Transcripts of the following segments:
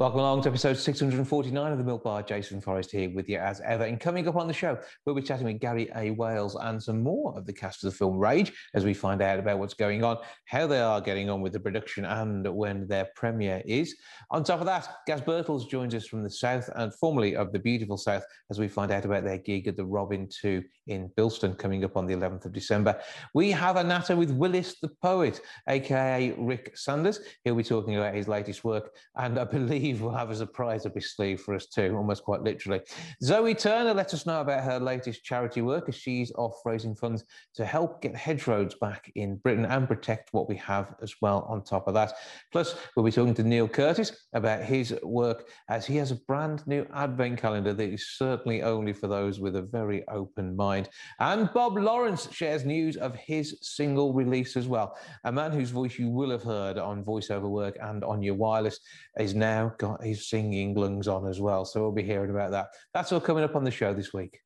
Welcome along to episode 649 of the Milk Bar. Jason Forrest here with you as ever. And coming up on the show, we'll be chatting with Gary A. Wales and some more of the cast of the film Rage as we find out about what's going on, how they are getting on with the production, and when their premiere is. On top of that, Gaz Birtles joins us from the South and formerly of the beautiful South as we find out about their gig at the Robin 2 in Bilston coming up on the 11th of December. We have a natter with Willis the Poet, aka Rick Sanders. He'll be talking about his latest work, and I believe we'll have a surprise up his sleeve for us too, almost quite literally. Zoe Turner let us know about her latest charity work as she's off raising funds to help get hedgerows back in Britain and protect what we have as well on top of that. Plus, we'll be talking to Neil Curtis about his work as he has a brand new advent calendar that is certainly only for those with a very open mind. And Bob Lawrence shares news of his single release as well. A man whose voice you will have heard on voiceover work and on your wireless is now got his singing lungs on as well. So we'll be hearing about that. That's all coming up on the show this week.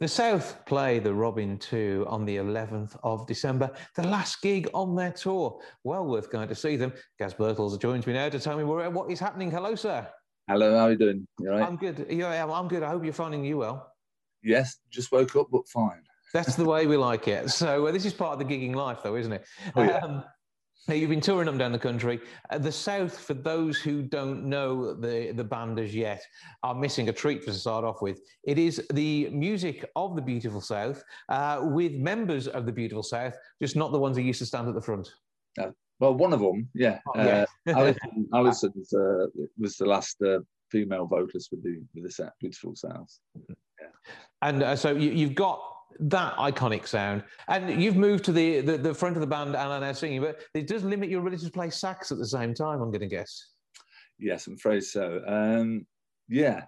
The South play the Robin 2 on the 11th of December, the last gig on their tour. Well worth going to see them. Gaz Birtles joins me now to tell me what is happening. Hello, sir. Hello, how are you doing? You right? I'm good. Yeah, I'm good. I hope you're finding you well. Yes, just woke up, but fine. That's the way we like it. So uh, this is part of the gigging life, though, isn't it? Oh, yeah. Um, You've been touring them down the country. Uh, the South, for those who don't know the, the band as yet, are missing a treat to start off with. It is the music of the Beautiful South uh, with members of the Beautiful South, just not the ones who used to stand at the front. Uh, well, one of them, yeah. Oh, yeah. Uh, Alison, uh, was the last uh, female vocalist with the with the Beautiful South. Yeah. And so you, have got that iconic sound. And you've moved to the, the, the, front of the band and are now singing, but it does limit your ability to play sax at the same time, I'm going to guess. Yes, I'm afraid so. Um, yeah.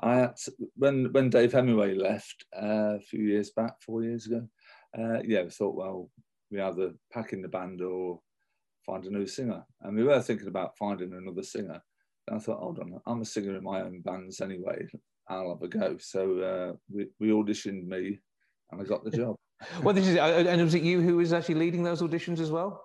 I to, when when Dave Hemingway left uh, a few years back, four years ago, uh, yeah, we thought, well, we either pack in the band or find a new singer. And we were thinking about finding another singer. And I thought, hold on, I'm a singer in my own bands anyway. I'll have a go. So uh, we, we auditioned me and I got the job. well, this is, uh, and was it you who was actually leading those auditions as well?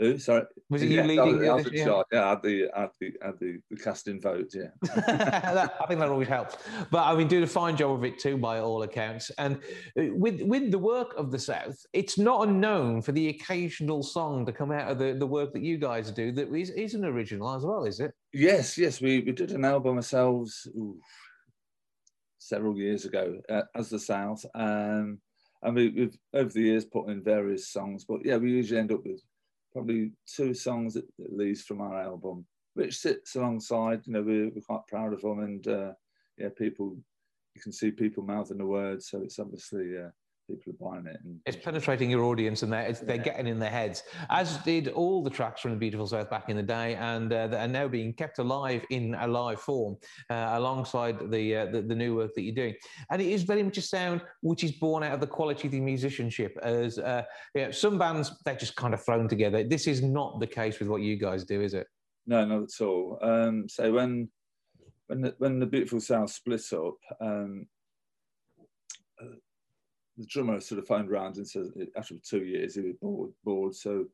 Who? Sorry. Was it you leading? I was in charge. Yeah, I had the, I had the, I had the, the casting vote. Yeah. that, I think that always helps. But I mean, doing a fine job of it too, by all accounts. And uh, with with the work of the South, it's not unknown for the occasional song to come out of the, the work that you guys do that is, is an original as well, is it? Yes, yes. We, we did an album ourselves. Ooh, several years ago uh, as the South. Um, and we, have over the years put in various songs, but yeah, we usually end up with probably two songs at, at least from our album, which sits alongside. You know, we're, we're quite proud of them, and uh, yeah, people you can see people mouthing the words, so it's obviously uh, people are buying it. And, it's penetrating your audience and they're, they're yeah. getting in their heads, as did all the tracks from the Beautiful South back in the day, and uh, are now being kept alive in a live form uh, alongside the, uh, the, the new work that you're doing. And it is very much a sound which is born out of the quality of the musicianship. As uh, you know, some bands they're just kind of thrown together. This is not the case with what you guys do, is it? No, not at all. Um, so when when the, when the Beautiful South split up. Um, the drummer sort of phoned around and said after two years he was bored. bored so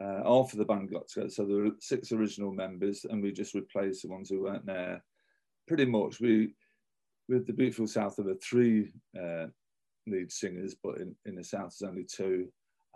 uh, half of the band got together. So there were six original members, and we just replaced the ones who weren't there. Pretty much, we with the beautiful South there were three uh, lead singers, but in, in the South there's only two.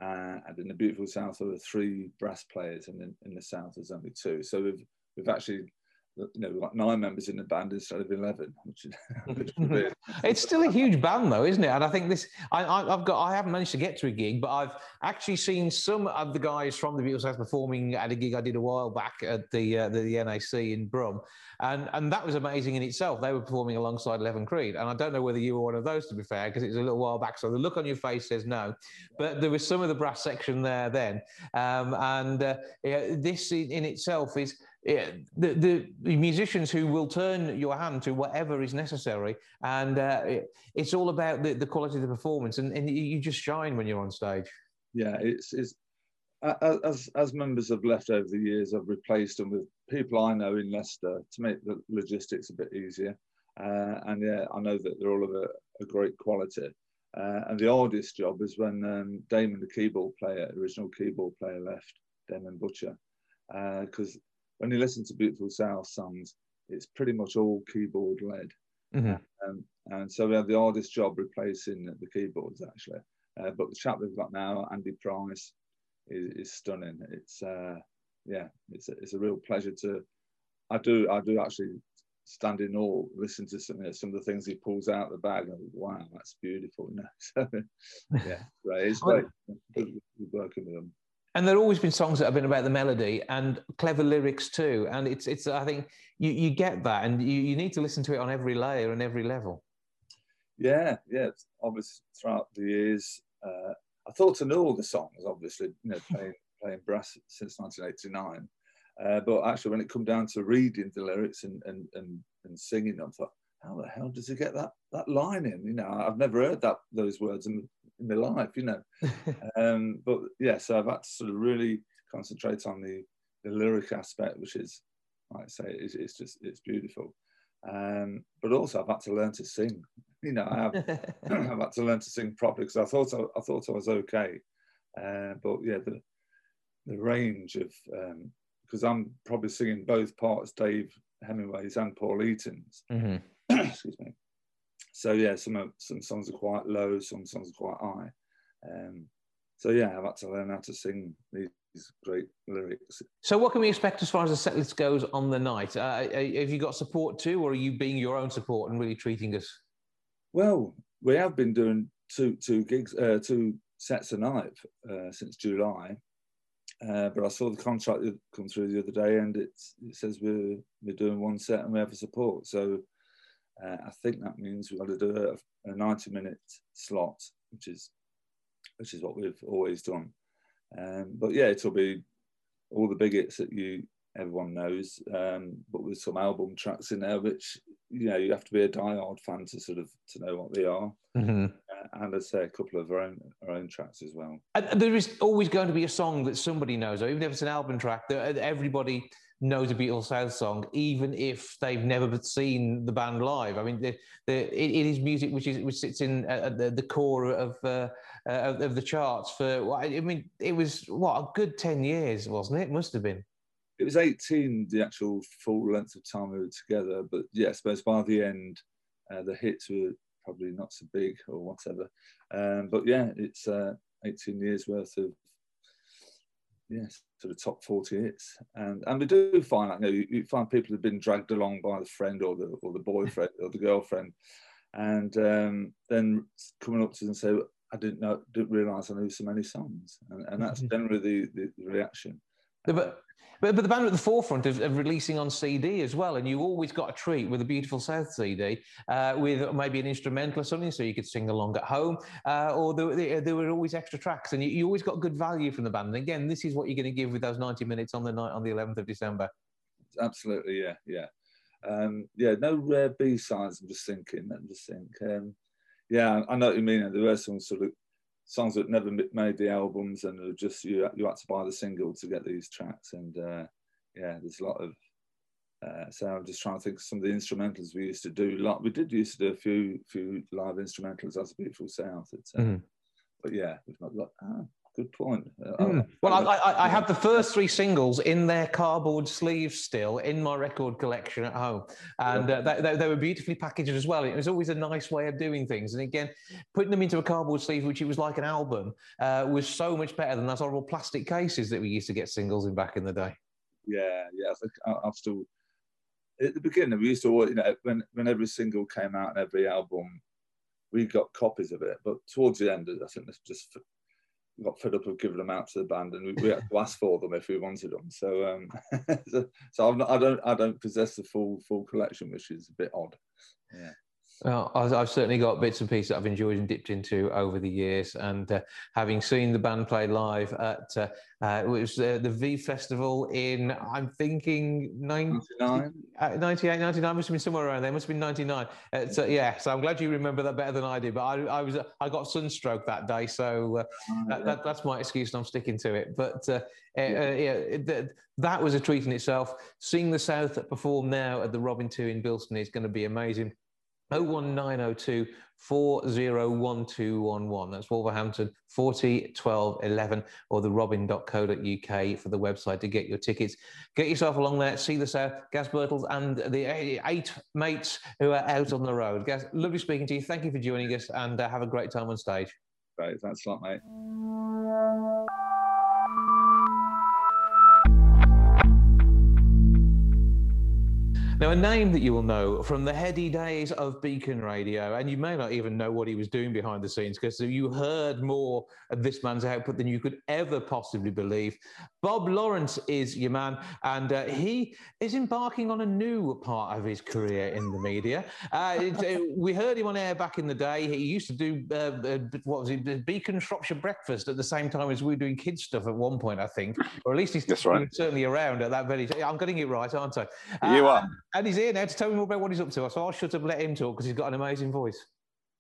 Uh, and in the beautiful South there were three brass players, and in, in the South there's only two. So we've we've actually you know, like nine members in the band instead of 11, which is, which it's still a huge band though, isn't it? And I think this, I, have got, I haven't managed to get to a gig, but I've actually seen some of the guys from the Beautiful South performing at a gig I did a while back at the, uh, the, the, NEC in Brum. And, and that was amazing in itself. They were performing alongside Eleven Creed. And I don't know whether you were one of those to be fair, because it was a little while back. So the look on your face says no, but there was some of the brass section there then. Um, and uh, yeah, this in itself is, the, the, the musicians who will turn your hand to whatever is necessary, and uh, it, it's all about the, the quality of the performance, and, and you just shine when you're on stage. Yeah, it's, it's as as members have left over the years, I've replaced them with people I know in Leicester to make the logistics a bit easier. Uh, and yeah, I know that they're all of a, a great quality. Uh, and the hardest job is when um, Damon, the keyboard player, original keyboard player, left, Damon Butcher, because uh, when you listen to Beautiful South songs, it's pretty much all keyboard led. Mm-hmm. Um, and so we have the hardest job replacing the keyboards actually. Uh, but the chap we've got now, Andy Price, is, is stunning. It's uh, yeah, it's a, it's a real pleasure to. I do I do actually stand in awe, listen to some some of the things he pulls out the bag. And, wow, that's beautiful. You know? so, yeah, right. It's great working with them. And there have always been songs that have been about the melody and clever lyrics too. And it's it's I think you, you get that, and you, you need to listen to it on every layer and every level. Yeah, yeah. Obviously, throughout the years, uh, I thought to know all the songs. Obviously, you know, playing playing brass since 1989. Uh, but actually, when it come down to reading the lyrics and, and, and, and singing them, I thought, how the hell does he get that that line in? You know, I've never heard that those words in, in my life. You know, um, but yeah, so I've had to sort of really concentrate on the the lyric aspect, which is, like I say, it's, it's just it's beautiful. Um, but also, I've had to learn to sing. You know, I have I've had to learn to sing properly because I thought I, I, thought I was okay, uh, but yeah, the the range of um, because I'm probably singing both parts, Dave Hemingway's and Paul Heaton's. Mm-hmm. Excuse me. So yeah, some some songs are quite low, some songs are quite high. Um, so yeah, I've had to learn how to sing these great lyrics. So what can we expect as far as the set list goes on the night? Uh, have you got support too, or are you being your own support and really treating us? Well, we have been doing two two gigs, uh, two sets a night uh, since July. Uh, but I saw the contract come through the other day, and it says we're we're doing one set and we have a support. So uh, I think that means we've got to do a, a, 90 minute slot, which is which is what we've always done. Um, but yeah, it'll be all the big hits that you everyone knows, um, but with some album tracks in there, which you know you have to be a die-hard fan to sort of to know what they are. Mm-hmm and I'd say a couple of our own our own tracks as well. And there is always going to be a song that somebody knows, or even if it's an album track, that everybody knows a Beautiful South song, even if they've never seen the band live. I mean, the, the, it, it is music which is which sits in at the, the core of, uh, uh, of, the charts for. I mean, it was what a good ten years, wasn't it? must have been. It was eighteen, the actual full length of time we were together. But yeah, I suppose by the end, uh, the hits were probably not so big or whatever. Um, but yeah, it's uh, 18 years worth of yes, sort of top 40 hits. And and we do find that you, know, you, you find people have been dragged along by the friend or the or the boyfriend or the girlfriend, and um, then coming up to them and say, I didn't know, didn't realise I knew so many songs, and, and that's mm-hmm. generally the, the, the reaction. but but, but the band are at the forefront of, of, releasing on CD as well, and you always got a treat with a Beautiful South CD uh, with maybe an instrumental or something, so you could sing along at home, uh, or there, there, were always extra tracks, and you, you, always got good value from the band. And again, this is what you're going to give with those 90 minutes on the night on the 11th of December. Absolutely, yeah, yeah, um, yeah. No rare B sides. I'm just thinking. I'm just thinking. Um, yeah, I know what you mean. There were some sort of songs that never made the albums and just you you had to buy the single to get these tracks. And uh, yeah there's a lot of uh, so I'm just trying to think of some of the instrumentals we used to do like we did used to do a few few live instrumentals as a beautiful south uh, mm-hmm. but yeah we've not got ah, good point. Mm. Well, I, I, I, have the first three singles in their cardboard sleeves still in my record collection at home, and uh, they, they, were beautifully packaged as well. It was always a nice way of doing things, and again, putting them into a cardboard sleeve, which it was like an album, uh, was so much better than those horrible plastic cases that we used to get singles in back in the day. Yeah, yeah, I think I, I've still. At the beginning, we used to, you know, when when every single came out and every album, we got copies of it. But towards the end, I think it's just got fed up of giving them out to the band, and we, we had to ask for them if we wanted them. So, um, so, so not, i don't, I don't possess the full full collection, which is a bit odd. Yeah. Well, I've certainly got bits and pieces that I've enjoyed and dipped into over the years. And uh, having seen the band play live at uh, uh, it was uh, the V Festival in, I'm thinking 99? 98, 99, must have been somewhere around there. Must have been 99. Uh, so, yeah, so I'm glad you remember that better than I did. But I, I was I got sunstroke that day, so uh, oh, that, that, that's my excuse, and I'm sticking to it. But yeah, yeah that was a treat in itself. Seeing the South perform now at the Robin 2 in Bilston is going to be amazing. 01902 401211. That's Wolverhampton 40 12 11 or the robin.co.uk for the website to get your tickets. Get yourself along there, see the South, Gaz Birtles and the eight mates who are out on the road. Gaz, lovely speaking to you. Thank you for joining us and uh, have a great time on stage. Great. Thanks a lot, mate. Now, a name that you will know from the heady days of Beacon Radio, and you may not even know what he was doing behind the scenes because you heard more of this man's output than you could ever possibly believe. Bob Lawrence is your man, and uh, he is embarking on a new part of his career in the media. Uh, it, it, we heard him on air back in the day. He used to do, uh, uh what was it, Beacon Shropshire Breakfast at the same time as we were doing kids stuff at one point, I think, or at least he's right. certainly around at that very time. I'm getting it right, aren't I? you are. And he's here now to tell me more about what he's up to. So shut up and let him talk because he's got an amazing voice.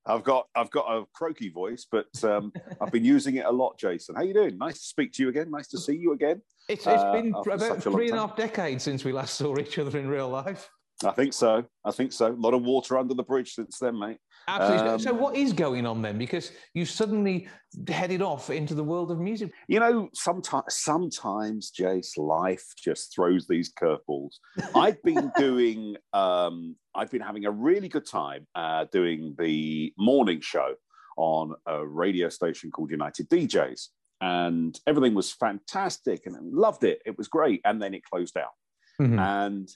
I've got I've got a croaky voice, but um, I've been using it a lot. Jason, how you doing? Nice to speak to you again. Nice to see you again. It's, it's uh, been about three and a half decades since we last saw each other in real life. I think so. I think so. A lot of water under the bridge since then, mate. Absolutely. Um, so, what is going on then? Because you suddenly headed off into the world of music. You know, sometimes, sometimes, Jace, life just throws these curveballs. I've been doing, um, I've been having a really good time uh, doing the morning show on a radio station called United DJs, and everything was fantastic, and I loved it. It was great, and then it closed down, mm-hmm. and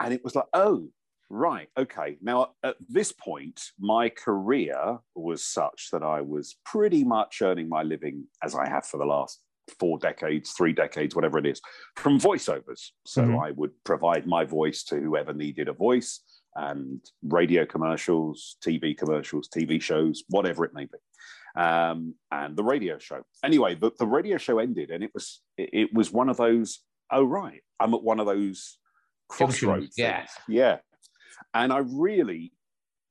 and it was like, oh, right, okay. Now, at this point, my career was such that I was pretty much earning my living as I have for the last four decades, three decades, whatever it is, from voiceovers. So mm-hmm. I would provide my voice to whoever needed a voice and radio commercials, TV commercials, TV shows, whatever it may be. Um, and the radio show. Anyway, the, the radio show ended, and it was it, it was one of those. Oh right, I'm at one of those crossroads. Yeah. Yeah. And I really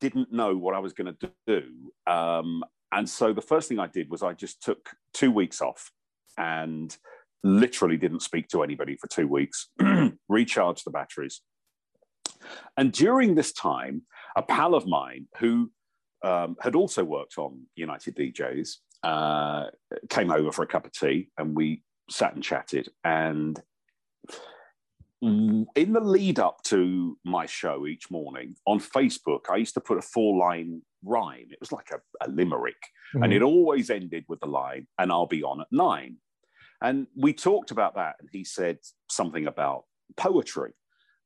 didn't know what I was going to do. Um, and so the first thing I did was I just took two weeks off and literally didn't speak to anybody for two weeks, recharged the batteries. And during this time, a pal of mine who um, had also worked on United DJs uh, came over for a cup of tea and we sat and chatted. And in the lead up to my show each morning on Facebook, I used to put a four line rhyme. It was like a, a limerick, mm-hmm. and it always ended with the line, and I'll be on at nine. And we talked about that, and he said something about poetry.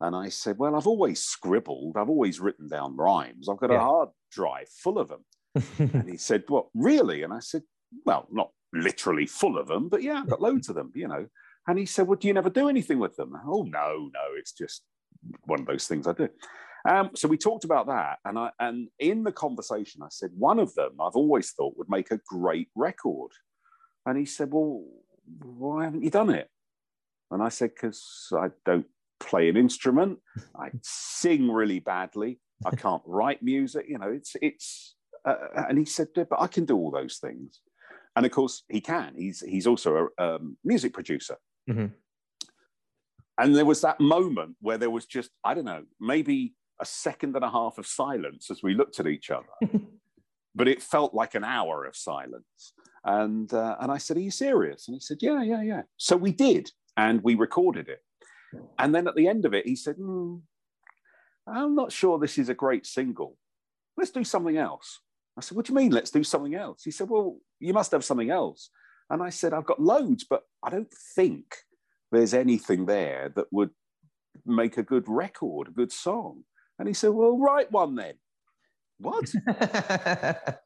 And I said, Well, I've always scribbled, I've always written down rhymes, I've got yeah. a hard drive full of them. and he said, What, really? And I said, Well, not literally full of them, but yeah, I've got loads of them, you know. And he said, Well, do you never do anything with them? Oh, no, no, it's just one of those things I do. Um, so we talked about that. And, I, and in the conversation, I said, One of them I've always thought would make a great record. And he said, Well, why haven't you done it? And I said, Because I don't play an instrument, I sing really badly, I can't write music. You know, it's, it's, uh, and he said, But I can do all those things. And of course, he can. He's, he's also a um, music producer. Mm-hmm. And there was that moment where there was just, I don't know, maybe a second and a half of silence as we looked at each other. but it felt like an hour of silence. And, uh, and I said, Are you serious? And he said, Yeah, yeah, yeah. So we did, and we recorded it. And then at the end of it, he said, mm, I'm not sure this is a great single. Let's do something else. I said, What do you mean, let's do something else? He said, Well, you must have something else. And I said, I've got loads, but I don't think there's anything there that would make a good record, a good song. And he said, Well, write one then. What?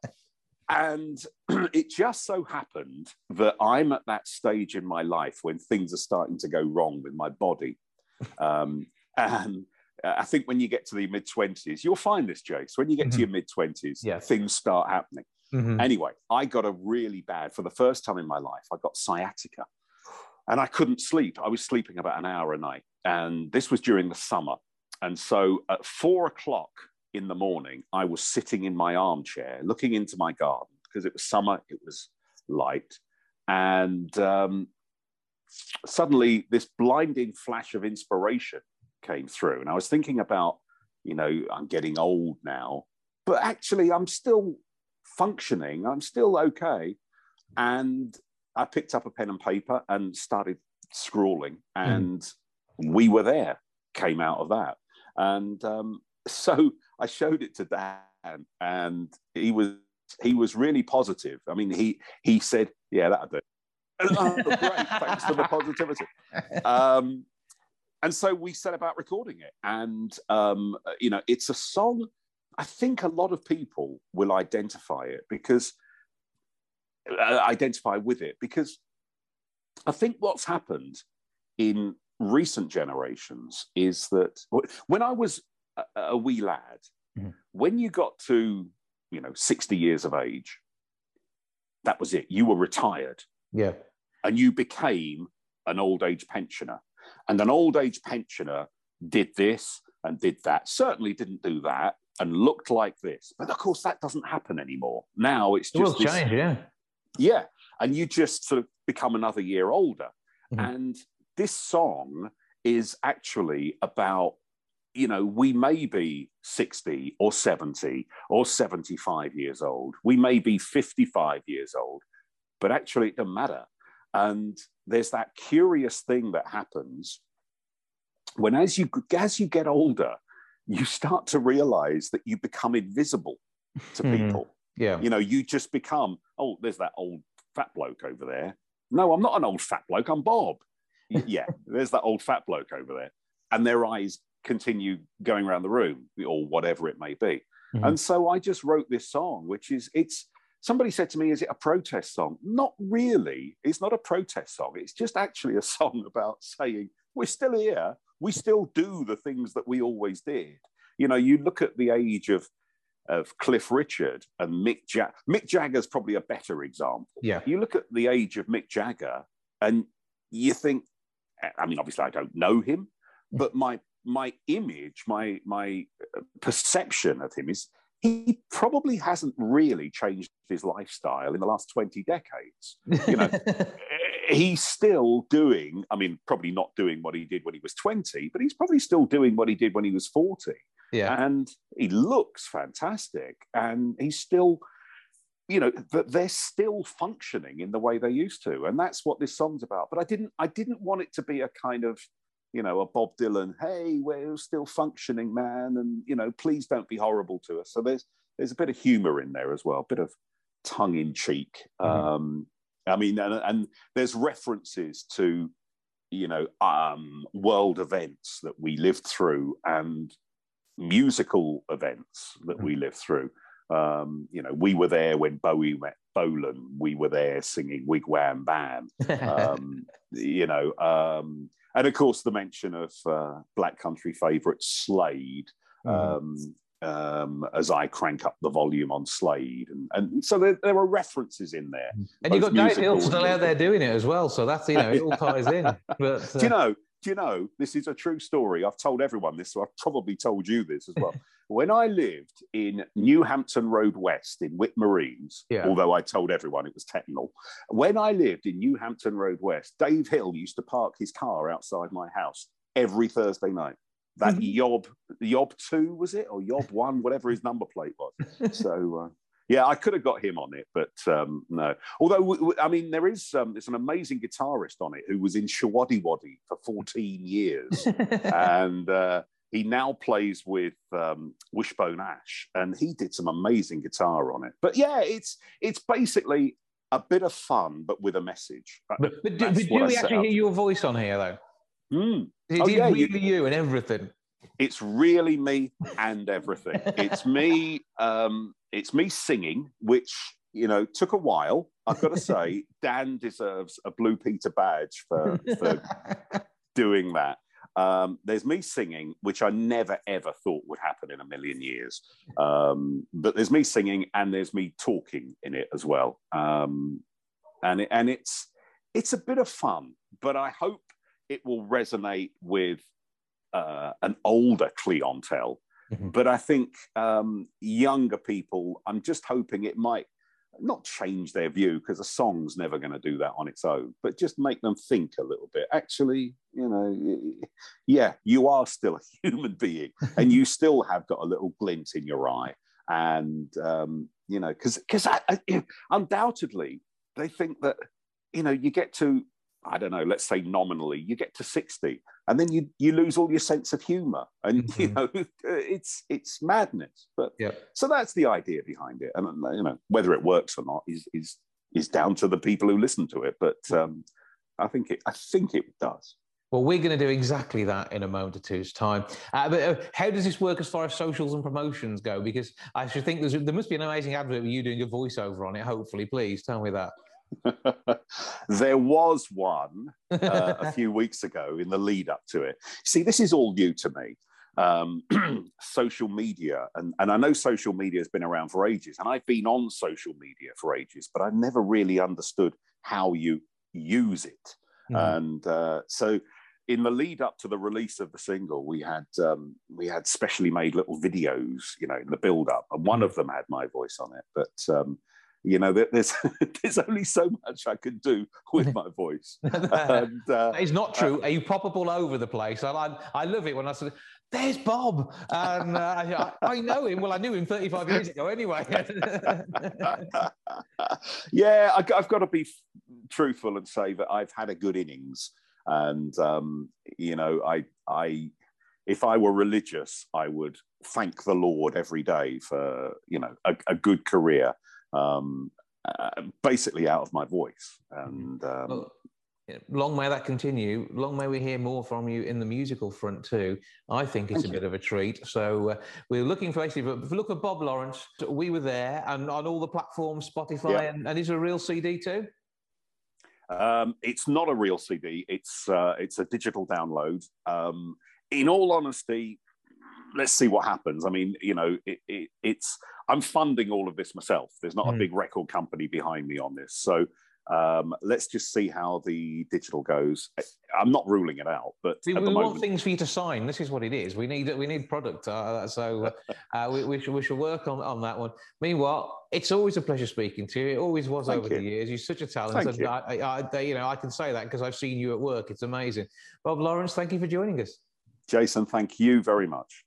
and it just so happened that I'm at that stage in my life when things are starting to go wrong with my body. Um, and uh, I think when you get to the mid 20s, you'll find this, Jace. When you get Mm-hmm. to your mid 20s, Yeah. things start happening. Mhm. Anyway, I got a really bad, for the first time in my life, I got sciatica and I couldn't sleep. I was sleeping about an hour a night. And this was during the summer. And so at four o'clock in the morning, I was sitting in my armchair looking into my garden because it was summer, it was light. And um, suddenly, this blinding flash of inspiration came through. And I was thinking about, you know, I'm getting old now, but actually, I'm still functioning, I'm still okay. And I picked up a pen and paper and started scrawling, and we were there, came out of that. And um, so I showed it to Dan, and he was he was really positive. I mean, he he said, "Yeah, that'll do." And, oh, great! Thanks for the positivity. Um, and so we set about recording it, and um, you know, it's a song. I think a lot of people will identify it because uh, identify with it because I think what's happened in recent generations is that when I was a, a wee lad, Mhm. when you got to you know 60 years of age, that was it. You were retired Yeah. and you became an old age pensioner. And an old age pensioner did this and did that, certainly didn't do that and looked like this. But of course, that doesn't happen anymore. Now it's just this, changed, yeah. yeah. And you just sort of become another year older. Mhm. And this song is actually about, you know, we may be 60 or 70 or 75 years old. We may be 55 years old, but actually it doesn't matter. And there's that curious thing that happens when as you as you get older, you start to realize that you become invisible to Mhm. people Yeah. you know, you just become, oh, there's that old fat bloke over there. No, I'm not an old fat bloke, I'm Bob. Yeah, there's that old fat bloke over there. And their eyes continue going around the room or whatever it may be. Mhm. And so I just wrote this song, which is, it's, somebody said to me, is it a protest song? Not really. It's not a protest song. It's just actually a song about saying, we're still here. We still do the things that we always did. You know, you look at the age of of Cliff Richard and Mick Jagger. Mick Jagger's probably a better example. Yeah. You look at the age of Mick Jagger and you think, I mean, obviously I don't know him, but my my image, my my uh, perception of him is he probably hasn't really changed his lifestyle in the last 20 decades. You know, he's still doing, I mean, probably not doing what he did when he was 20, but he's probably still doing what he did when he was 40 yeah. and he looks fantastic and he's still you know that they're still functioning in the way they used to and that's what this song's about but i didn't i didn't want it to be a kind of you know a bob dylan hey we're still functioning man and you know please don't be horrible to us so there's there's a bit of humor in there as well a bit of tongue in cheek Mhm. um i mean and, and there's references to you know um world events that we lived through and musical events that we lived through. Um, you know, we were there when Bowie met Bolan. We were there singing Wigwam Bam. Um, you know, um, and of course the mention of uh, Black Country favourite Slade. Um, um, as I crank up the volume on Slade, and, and so there, there are references in there. and you've got Dave Hill still out there doing it as well. So that's, you know, it all ties in. But, uh, Do you know? Do you know? This is a true story. I've told everyone this, so I've probably told you this as well. when I lived in New Hampton Road West in Whitmore Reans, Yeah. although I told everyone it was Tettenhall, when I lived in New Hampton Road West, Dave Hill used to park his car outside my house every Thursday night. That Yob, Yob two was it, or Yob one, whatever his number plate was. So. Uh, yeah, I could have got him on it, but um, no. Although, w- w- I mean, there is um, there's an amazing guitarist on it who was in Showaddywaddy for 14 years, and uh, he now plays with um, Wishbone Ash, and he did some amazing guitar on it. But yeah, it's it's basically a bit of fun, but with a message. Uh, but, but do, but do we actually hear your voice on here, though? Mm. Is Oh, it yeah, you- really you and everything? it's really me and everything. It's me. Um, it's me singing, which you know took a while. I've got to say, Dan deserves a Blue Peter badge for for doing that. Um, there's me singing, which I never ever thought would happen in a million years. Um, but there's me singing, and there's me talking in it as well. Um, and it, and it's it's a bit of fun, but I hope it will resonate with uh, an older clientele. Mm-hmm. But I think um, younger people, I'm just hoping it might not change their view because a song's never going to do that on its own, but just make them think a little bit. Actually, you know, yeah, you are still a human being and you still have got a little glint in your eye. And, um, you know, because because undoubtedly they think that, you know, you get to I don't know, let's say nominally, you get to 60 and then you, you lose all your sense of humor. And, mm-hmm. you know, it's, it's madness. But yeah. so that's the idea behind it. And, you know, whether it works or not is, is, is down to the people who listen to it. But um, I think it, I think it does. Well, we're going to do exactly that in a moment or two's time. Uh, but uh, how does this work as far as socials and promotions go? Because I should think there must be an amazing advert with you doing a voiceover on it. Hopefully, please tell me that. there was one uh, a few weeks ago in the lead up to it. See, this is all new to me. Um, social media, and, and I know social media has been around for ages, and I've been on social media for ages, but I've never really understood how you use it. Mm. And uh, so, in the lead up to the release of the single, we had um, we had specially made little videos, you know, in the build up, and one hmm. of them had my voice on it. But um, you know that there's there's only so much I can do with my voice. and, uh, it's not true. Uh, you pop up all over the place. I I love it when I said. There's Bob, and uh, I, I, know him. Well, I knew him 35 years ago, anyway. yeah, I, have got to be truthful and say that I've had a good innings, and um, you know, I, I, if I were religious, I would thank the Lord every day for you know a, a good career um, uh, basically out of my voice. And um, well, long may that continue. Long may we hear more from you in the musical front too. I think it's a bit of a treat. So uh, we're looking for actually, if look at Bob Lawrence, we were there and on all the platforms, Spotify, yeah. and, and is a real CD too? Um, it's not a real CD. It's uh, it's a digital download. Um, in all honesty, let's see what happens. I mean, you know, it, it, it's I'm funding all of this myself. There's not mm. a hmm. big record company behind me on this, so um, let's just see how the digital goes. I'm not ruling it out, but we, we want things for you to sign. This is what it is. We need we need product, uh, so uh, we, we, should we should work on, on that one. Meanwhile, it's always a pleasure speaking to you. It always was Thank over you. the years. You're such a talent, Thank and you. I, I, you know I can say that because I've seen you at work. It's amazing. Bob Lawrence, thank you for joining us. Jason, thank you very much.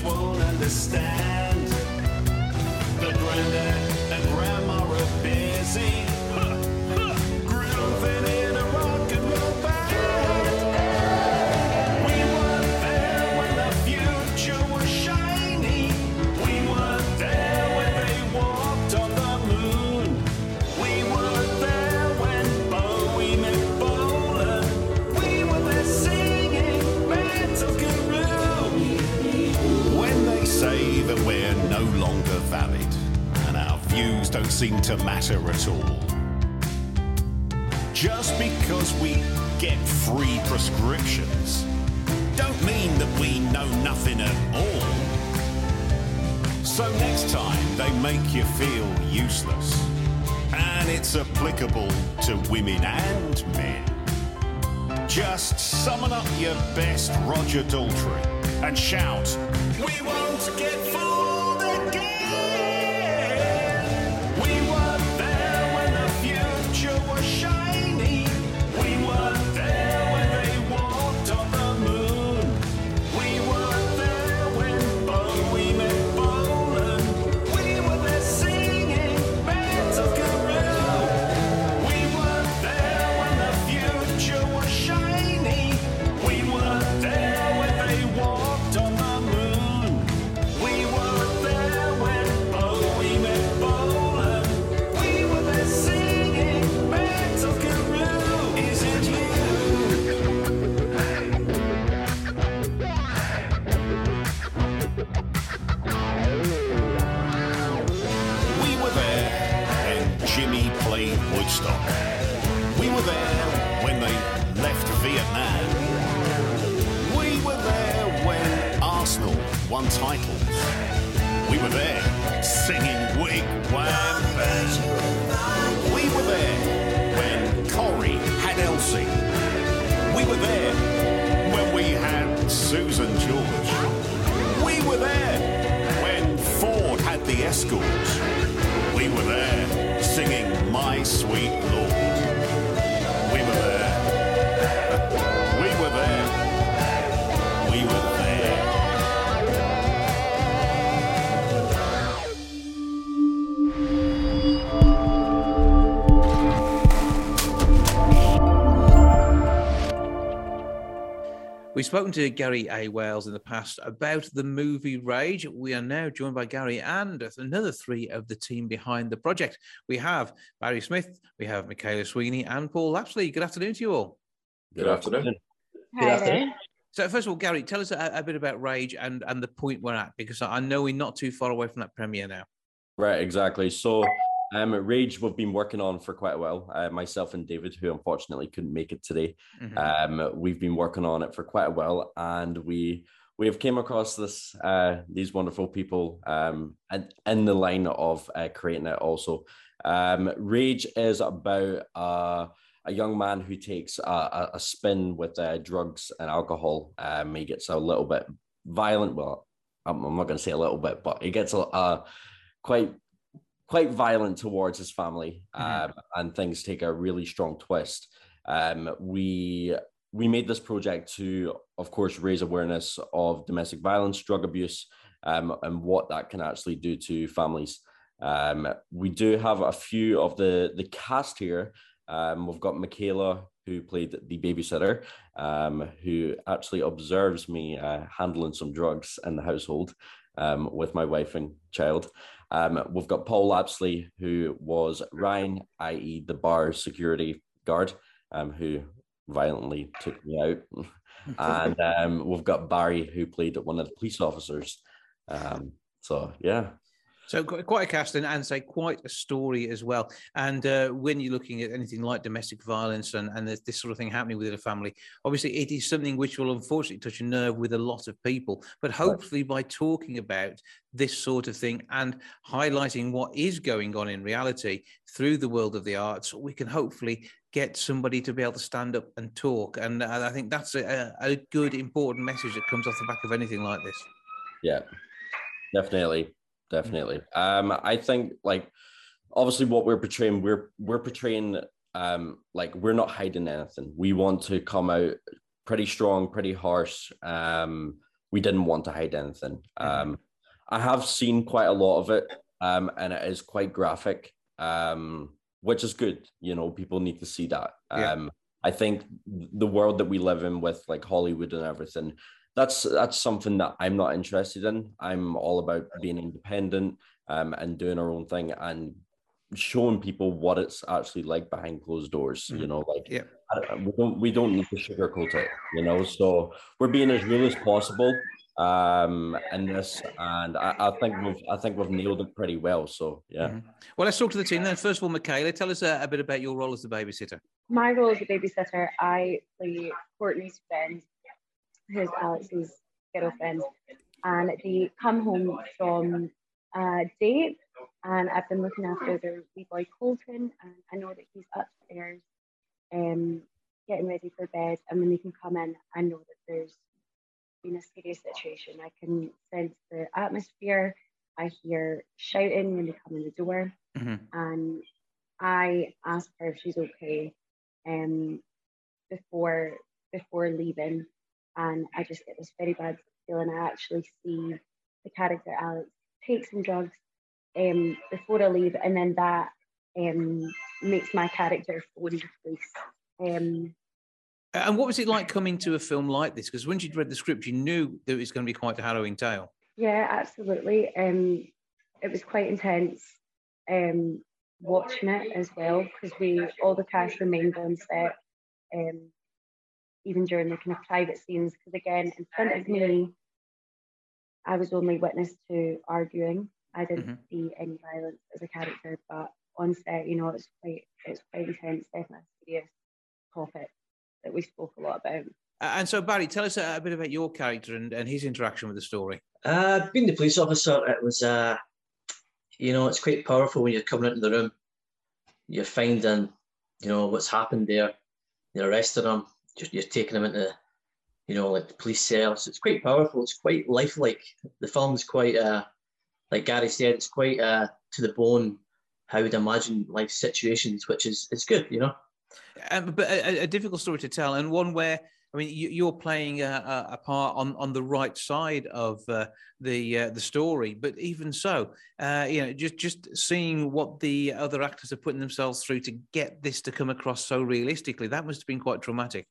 Understand. But Grandad seem to matter at all. Just because we get free prescriptions don't mean that we know nothing at all. So next time they make you feel useless, and it's applicable to women and men, just summon up your best Roger Daltrey and shout, We won't get fooled Escorts. We were there singing My Sweet Lord. Spoken to Gary A. Wales in the past about the movie Rage. We are now joined by Gary and another three of the team behind the project. We have Barry Smith, we have Michaela Sweeney, and Paul Lapsley. Good afternoon to you all. Good afternoon. Hello. So, first of all, Gary, tell us a, a bit about Rage and, and the point we're at, because I know we're not too far away from that premiere now. Right, exactly. So, um, Rage we've been working on for quite a while. Uh, myself and David, who unfortunately couldn't make it today, Mhm. um, we've been working on it for quite a while, and we we have came across this uh, these wonderful people um, and in the line of uh, creating it. Also, um, Rage is about uh, a young man who takes a, a, a spin with uh, drugs and alcohol. Um, he gets a little bit violent. Well, I'm, I'm not going to say a little bit, but he gets a, a quite quite violent towards his family, Mhm. um, and things take a really strong twist. Um, we we made this project to, of course, raise awareness of domestic violence, drug abuse, um, and what that can actually do to families. Um, we do have a few of the the cast here. Um, we've got Michaela, who played the babysitter, um, who actually observes me uh, handling some drugs in the household um, with my wife and child. Um, we've got Paul Lapsley, who was Ryan, i.e., the bar security guard, um, who violently took me out. and um, we've got Barry, who played one of the police officers. Um, so, yeah. So quite a cast and, and say quite a story as well. And uh, when you're looking at anything like domestic violence and, and this sort of thing happening within a family, obviously it is something which will unfortunately touch a nerve with a lot of people. But hopefully by talking about this sort of thing and highlighting what is going on in reality through the world of the arts, we can hopefully get somebody to be able to stand up and talk. And uh, I think that's a, a good, important message that comes off the back of anything like this. Yeah, definitely, definitely. Um, I think like obviously what we're portraying, we're we're portraying um like we're not hiding anything. We want to come out pretty strong, pretty harsh. Um, we didn't want to hide anything. Um, I have seen quite a lot of it, um, and it is quite graphic. Um, which is good. You know, people need to see that. Yeah. Um, I think the world that we live in with like Hollywood and everything, that's that's something that I'm not interested in. I'm all about being independent um, and doing our own thing and showing people what it's actually like behind closed doors. You Mhm. know, like Yeah. I don't- we don't we don't need to sugarcoat it. You know, so we're being as real as possible. um, in this, and I, I, think we've I think we've nailed it pretty well. So yeah. Mm-hmm. Well, let's talk to the team then. First of all, Michaela, tell us a, a, bit about your role as the babysitter. My role as a babysitter, I play Courtney's friend, who's Alex's girlfriend, and they come home from a date, and I've been looking after their wee boy Colton, and I know that he's upstairs, um, getting ready for bed, and when they can come in, I know that there's been a serious situation. I can sense the atmosphere. I hear shouting when they come in the door, mm-hmm. and I ask her if she's okay, um, before before leaving, and I just get this very bad feeling. I actually see the character Alex take some drugs, um, before I leave, and then that um makes my character phone the police. Um, and what was it like coming to a film like this? Because once you'd read the script, you knew that it was going to be quite a harrowing tale. Yeah, absolutely. Um, it was quite intense um, watching it as well because we all the cast remained on set, um, even during the kind of private scenes. Because again, in front of me, I was only witness to arguing. I didn't mm-hmm. see any violence as a character, but on set, you know, it's quite it's quite intense, definitely a serious topic that we spoke a lot about. And so, Barry, tell us a, bit about your character and, and his interaction with the story. Uh, being the police officer, it was, uh, you know, it's quite powerful when you're coming into the room. You're finding, you know, what's happened there. You're arresting them. You're, you're taking them into, you know, like the police cells. It's quite powerful. It's quite lifelike. The film's quite, uh, like Gary said, it's quite uh, to the bone how you'd imagine life situations, which is it's good, you know. Um, but a, a, difficult story to tell, and one where I mean you, are playing a, a, part on, on the right side of uh, the uh, the story. But even so, uh, you know, just just seeing what the other actors are putting themselves through to get this to come across so realistically, that must have been quite traumatic.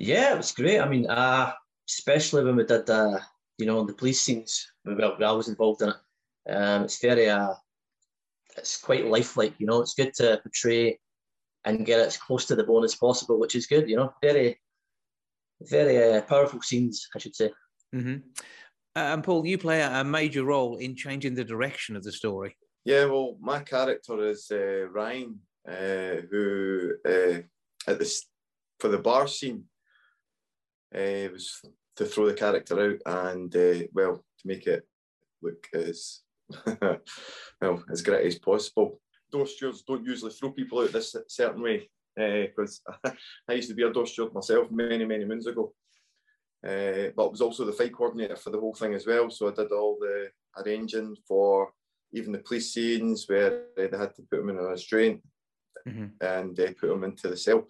Yeah, it was great. I mean, uh, especially when we did uh, you know the police scenes. Well, I was involved in it. Um, it's very uh, it's quite lifelike. You know, it's good to portray and get it as close to the bone as possible, which is good. You know, very, very uh, powerful scenes, I should say. Mm-hmm. Uh, and Paul, you play a major role in changing the direction of the story. Yeah, well, my character is uh, Ryan, uh, who uh, at this for the bar scene uh, was to throw the character out and well to make it look as well as great as possible door stewards don't usually throw people out this certain way because uh, I used to be a door steward myself many, many moons ago. Uh, but I was also the fight coordinator for the whole thing as well. So I did all the arranging for even the police scenes where they had to put them in a restraint mm-hmm. and they put them into the cell.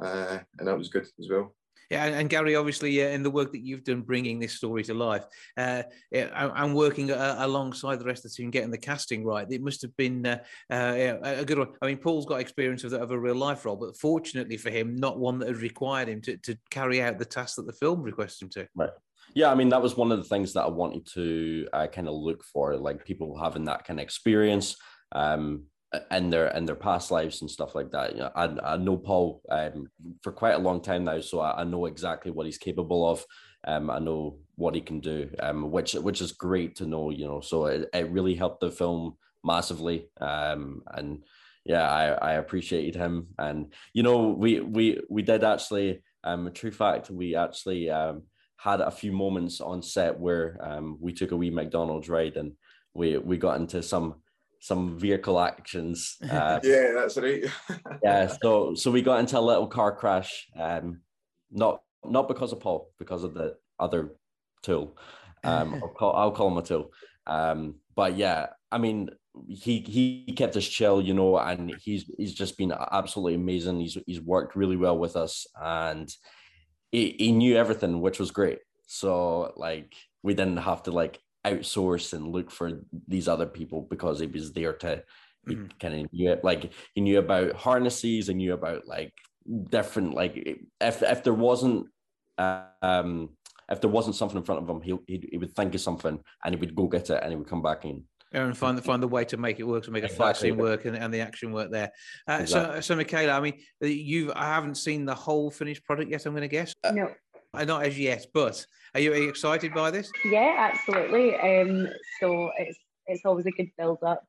Uh, and that was good as well. Yeah, and, Gary, obviously, uh, in the work that you've done bringing this story to life, uh, and working uh, alongside the rest of the team, getting the casting right, it must have been uh, uh a good one. I mean, Paul's got experience of, the, of, a real life role, but fortunately for him, not one that had required him to, to carry out the task that the film requested him to. Right. Yeah, I mean, that was one of the things that I wanted to uh, kind of look for, like people having that kind of experience. Um, in their in their past lives and stuff like that. You know, I, I know Paul um, for quite a long time now, so I, I know exactly what he's capable of. Um, I know what he can do, um, which which is great to know. You know, so it, it really helped the film massively. Um, and yeah, I, I appreciated him. And you know, we we we did actually. Um, true fact, we actually um, had a few moments on set where um, we took a wee McDonald's ride and we we got into some some vehicle actions. Uh, yeah, that's right. yeah, so so we got into a little car crash, um, not not because of Paul, because of the other tool. Um, I'll call, I'll call him a tool. Um, but yeah, I mean, he he kept us chill, you know, and he's he's just been absolutely amazing. He's he's worked really well with us, and he, he knew everything, which was great. So like we didn't have to like outsource and look for these other people because he was there to he mm-hmm. kind of knew it like he knew about harnesses and knew about like different like if if there wasn't um if there wasn't something in front of him he, he, he would think of something and he would go get it and he would come back in and find the find the way to make it work to make exactly. a fight scene work and, and the action work there. Uh, exactly. So, so Michaela, I mean, you I haven't seen the whole finished product yet. I'm going to guess. No. Not as yet, but are you, are you excited by this? Yeah, absolutely. Um, so it's it's always a good build up,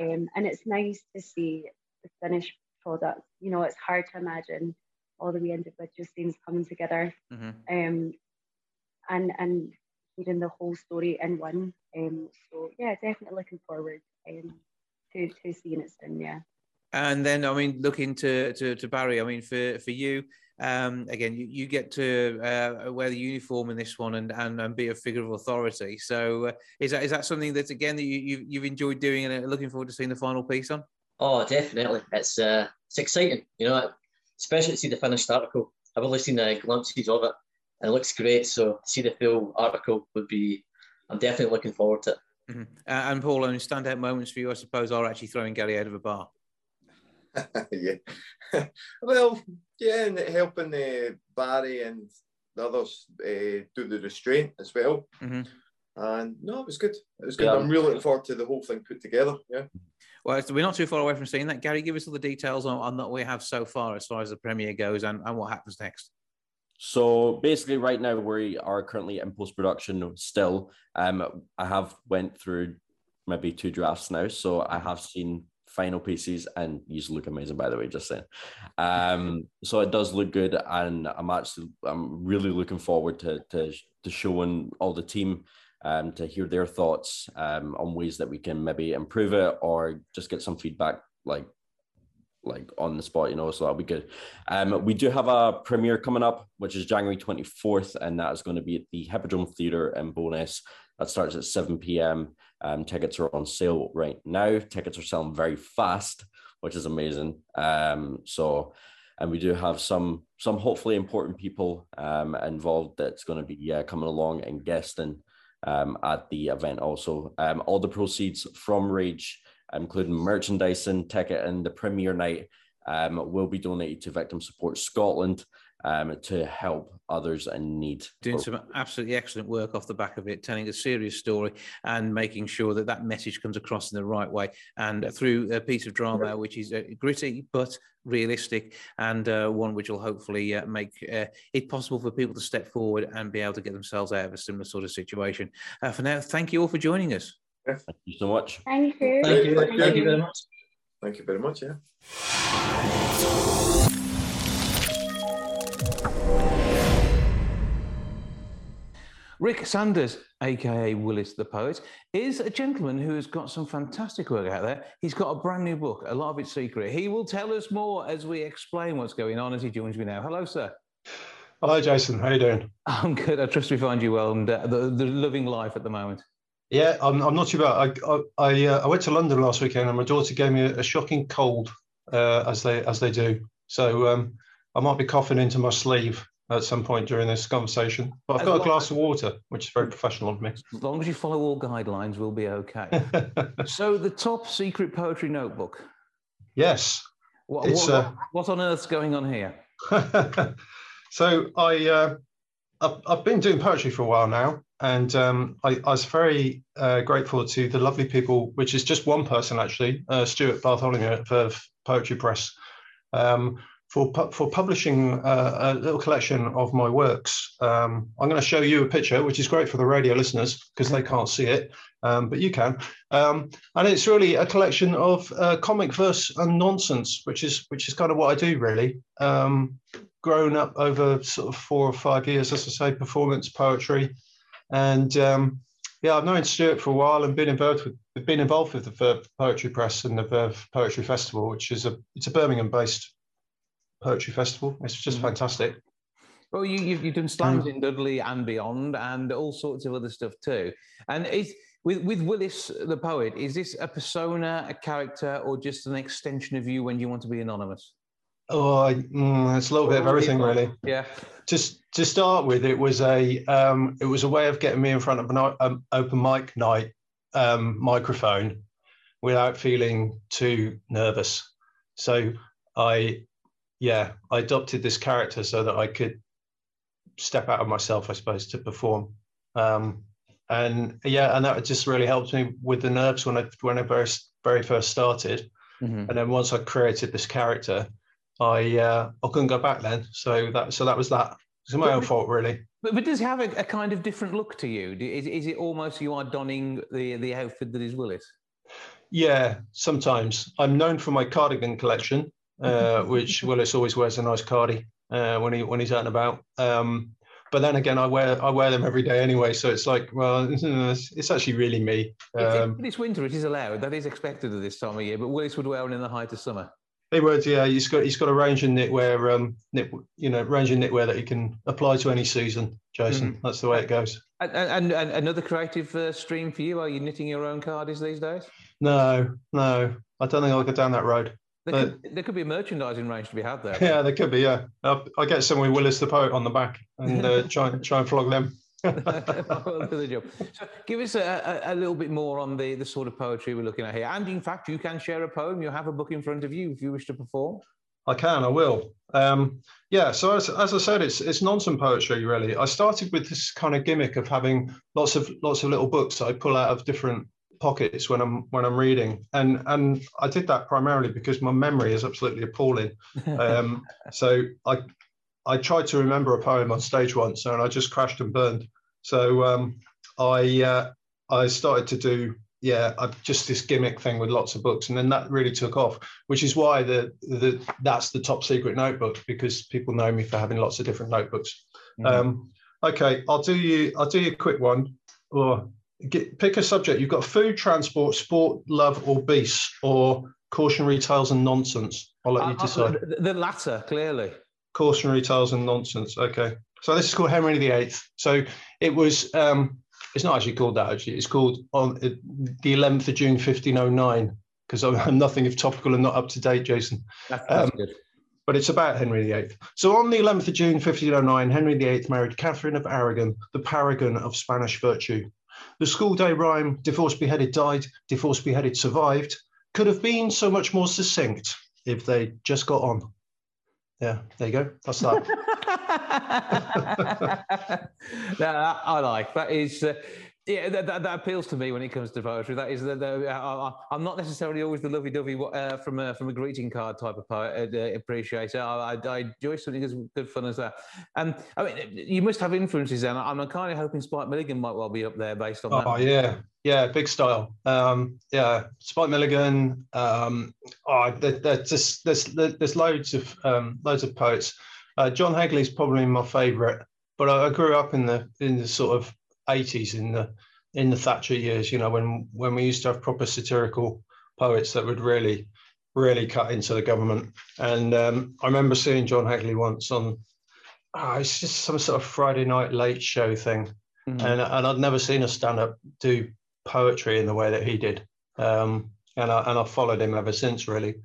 um, and it's nice to see the finished product. You know, it's hard to imagine all the wee individual scenes coming together, Mhm. um, and and hearing the whole story in one. Um, so yeah, definitely looking forward um, to to seeing it soon. Yeah. And then, I mean, looking to, to, to Barry, I mean, for, for you, um, again, you, you get to uh, wear the uniform in this one and, and, and be a figure of authority. So uh, is that is that something that, again, that you, you, you've enjoyed doing and are looking forward to seeing the final piece on? Oh, definitely. It's uh, it's exciting, you know, especially to see the finished article. I've only seen the glimpses of it, and it looks great. So to see the full article would be, I'm definitely looking forward to it. Mhm. Uh, and Paul, I mean, standout moments for you, I suppose, are actually throwing Gary out of a bar. yeah. well, yeah, and helping uh, Barry and the others uh, do the restraint as well. Mhm. And no, it was good. It was good. Yeah. I'm really looking forward to the whole thing put together. Yeah. Well, we're not too far away from seeing that. Gary, give us all the details on, on what we have so far as far as the premiere goes and, and what happens next. So basically, right now we are currently in post production still. Um, I have went through maybe two drafts now, so I have seen final pieces, and these look amazing. By the way, just saying. Um, so it does look good, and I'm actually I'm really looking forward to to to showing all the team. Um, to hear their thoughts um, on ways that we can maybe improve it or just get some feedback like like on the spot, you know, so that'll be good. Um, we do have a premiere coming up, which is January 24th, and that is going to be at the Hippodrome Theatre in Bo'ness. That starts at 7 p.m. Um, tickets are on sale right now. Tickets are selling very fast, which is amazing. Um, so, and we do have some some hopefully important people um, involved that's going to be uh, coming along and guesting um, at the event also. Um, all the proceeds from Rage including merchandising, ticket, and the premiere night, um, will be donated to Victim Support Scotland um, to help others in need. doing some absolutely excellent work off the back of it, telling a serious story and making sure that that message comes across in the right way and through a piece of drama which is uh, gritty but realistic and uh, one which will hopefully uh, make uh, it possible for people to step forward and be able to get themselves out of a similar sort of situation. Uh, for now, thank you all for joining us. Thank you so much. Thank you. Thank you, thank you very much. Thank you very much. Yeah. Rick Sanders, aka Willis the Poet, is a gentleman who has got some fantastic work out there. He's got a brand new book, a lot of it's secret. He will tell us more as we explain what's going on as he joins me now. Hello, sir. Hello, Jason. How are you doing? I'm good. I trust we find you well and uh, the, the living life at the moment. Yeah, I'm, I'm not too bad. I I, I, uh, I went to London last weekend, and my daughter gave me a, a shocking cold, uh, as they as they do. So um, I might be coughing into my sleeve at some point during this conversation. But I've got a glass of water, which is very professional of me. As long as you follow all guidelines, we'll be okay. so, the top secret poetry notebook. yes. What, what, uh, what on earth's going on here? so I uh, I've, I've been doing poetry for a while now, and um, I, I was very uh, grateful to the lovely people, which is just one person actually, uh, Stuart Bartholomew at Verve Poetry Press, um, for for publishing uh, a little collection of my works. Um, I'm going to show you a picture, which is great for the radio listeners because they can't see it, um, but you can. Um, and it's really a collection of uh, comic verse and nonsense, which is which is kind of what I do really. Um, grown up over sort of four or five years, as I say, performance poetry, and um, yeah, I've known Stuart for a while and been involved with been involved with the Verve Poetry Press and the Verve Poetry Festival, which is a it's a Birmingham-based poetry festival. It's just fantastic. Well, you, you've, you've done slams Um, in Dudley and beyond, and all sorts of other stuff too. And is with with Willis the poet, is this a persona, a character, or just an extension of you when you want to be anonymous? Oh, I, mm, it's a little bit of everything, really. Yeah. Just to start with, it was a um, it was a way of getting me in front of an um, open mic night um, microphone without feeling too nervous. So I, yeah, I adopted this character so that I could step out of myself, I suppose, to perform. Um, and yeah, and that just really helped me with the nerves when I when I very very first started. Mhm. And then once I created this character, I uh, I couldn't go back then. So that so that was that. It's my own fault, really. But, but does he have a, a kind of different look to you? Is, is it almost you are donning the, the outfit that is Willis? Yeah, sometimes. I'm known for my cardigan collection, uh, which Willis always wears a nice cardi uh, when he when he's out and about. Um, but then again, I wear I wear them every day anyway, so it's like, well, it's, it's actually really me. It's, Um, it's winter, it is allowed. That is expected at this time of year. But Willis would wear one in the height of summer. he would, yeah, he's got he's got a range of knitwear, um, knit, you know, range of knitwear that he can apply to any season. Jason, that's the way it goes. And, and, and another creative uh, stream for you? Are you knitting your own cardies these days? No, no, I don't think I'll go down that road. There, could, there could be a merchandising range to be had there. Yeah, there could be. Yeah, I'll, I'll get some with Willis the poet on the back and uh, try and try and flog them. well, do the job. So give us a, a, a little bit more on the, the sort of poetry we're looking at here. And in fact, you can share a poem. You have a book in front of you if you wish to perform. I can, I will. Um, yeah, so as, as I said, it's it's nonsense poetry really. I started with this kind of gimmick of having lots of lots of little books that I pull out of different pockets when I'm when I'm reading, and and I did that primarily because my memory is absolutely appalling. Um, so I I tried to remember a poem on stage once, and I just crashed and burned. So um, I uh, I started to do yeah I, just this gimmick thing with lots of books, and then that really took off, which is why the the that's the top secret notebook because people know me for having lots of different notebooks. Um, okay, I'll do you I'll do you a quick one, or get, pick a subject. You've got food, transport, sport, love, or beasts, or cautionary tales and nonsense. I'll let you decide the, the latter, clearly. cautionary tales and nonsense. Okay. So this is called Henry VIII. So it was, um, it's not actually called that, actually. It's called on uh, the 11th of June, 1509, because I'm, I'm nothing if topical and not up to date, Jason. That's, that's Um, good. But it's about Henry VIII. So on the 11th of June, 1509, Henry VIII married Catherine of Aragon, the paragon of Spanish virtue. The school day rhyme, divorce beheaded died, divorce beheaded survived, could have been so much more succinct if they just got on. Yeah, there you go. That's that. that I like. That is, uh, yeah, that, that, that appeals to me when it comes to poetry. That is, the, I'm not necessarily always the lovey-dovey uh, from a from a greeting card type of poet uh, appreciator. I, I, I enjoy something as good fun as that. And I mean, you must have influences, and I'm kind of hoping Spike Milligan might well be up there based on that. Oh yeah, yeah, big style. Um, yeah, Spike Milligan. Um, oh, there, there's just there's there's loads of um, loads of poets. Uh, John Hegley's probably my favourite, but I, I grew up in the in the sort of 80s in the in the Thatcher years. You know, when when we used to have proper satirical poets that would really really cut into the government. And um, I remember seeing John Hegley once on. Oh, it's just some sort of Friday night late show thing Mhm. and and I'd never seen a stand up do poetry in the way that he did. Um, and I and I followed him ever since really.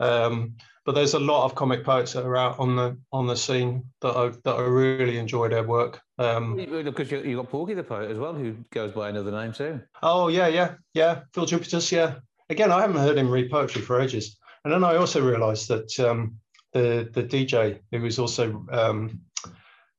Um, but there's a lot of comic poets that are out on the on the scene that I that I really enjoy their work. Um, Because you, you got Porky the poet as well, who goes by another name too. oh yeah, yeah, yeah. Phill Jupitus, yeah. Again, I haven't heard him read poetry for ages. And then I also realised that um, the the DJ who was also um,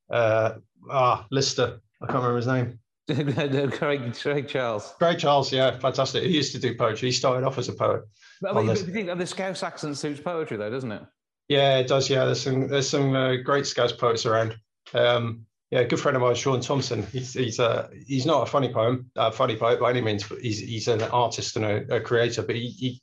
uh, ah Lister, I can't remember his name. Craig, Craig Charles. Craig Charles, yeah, fantastic. He used to do poetry. He started off as a poet. But I mean, but you think the Scouse accent suits poetry, though, doesn't it? Yeah, it does. Yeah, there's some there's some uh, great Scouse poets around. Um, yeah, a good friend of mine, Sean Thompson. He's he's uh, he's not a funny poem, uh, funny poet by any means, but he's he's an artist and a, a creator. But he he,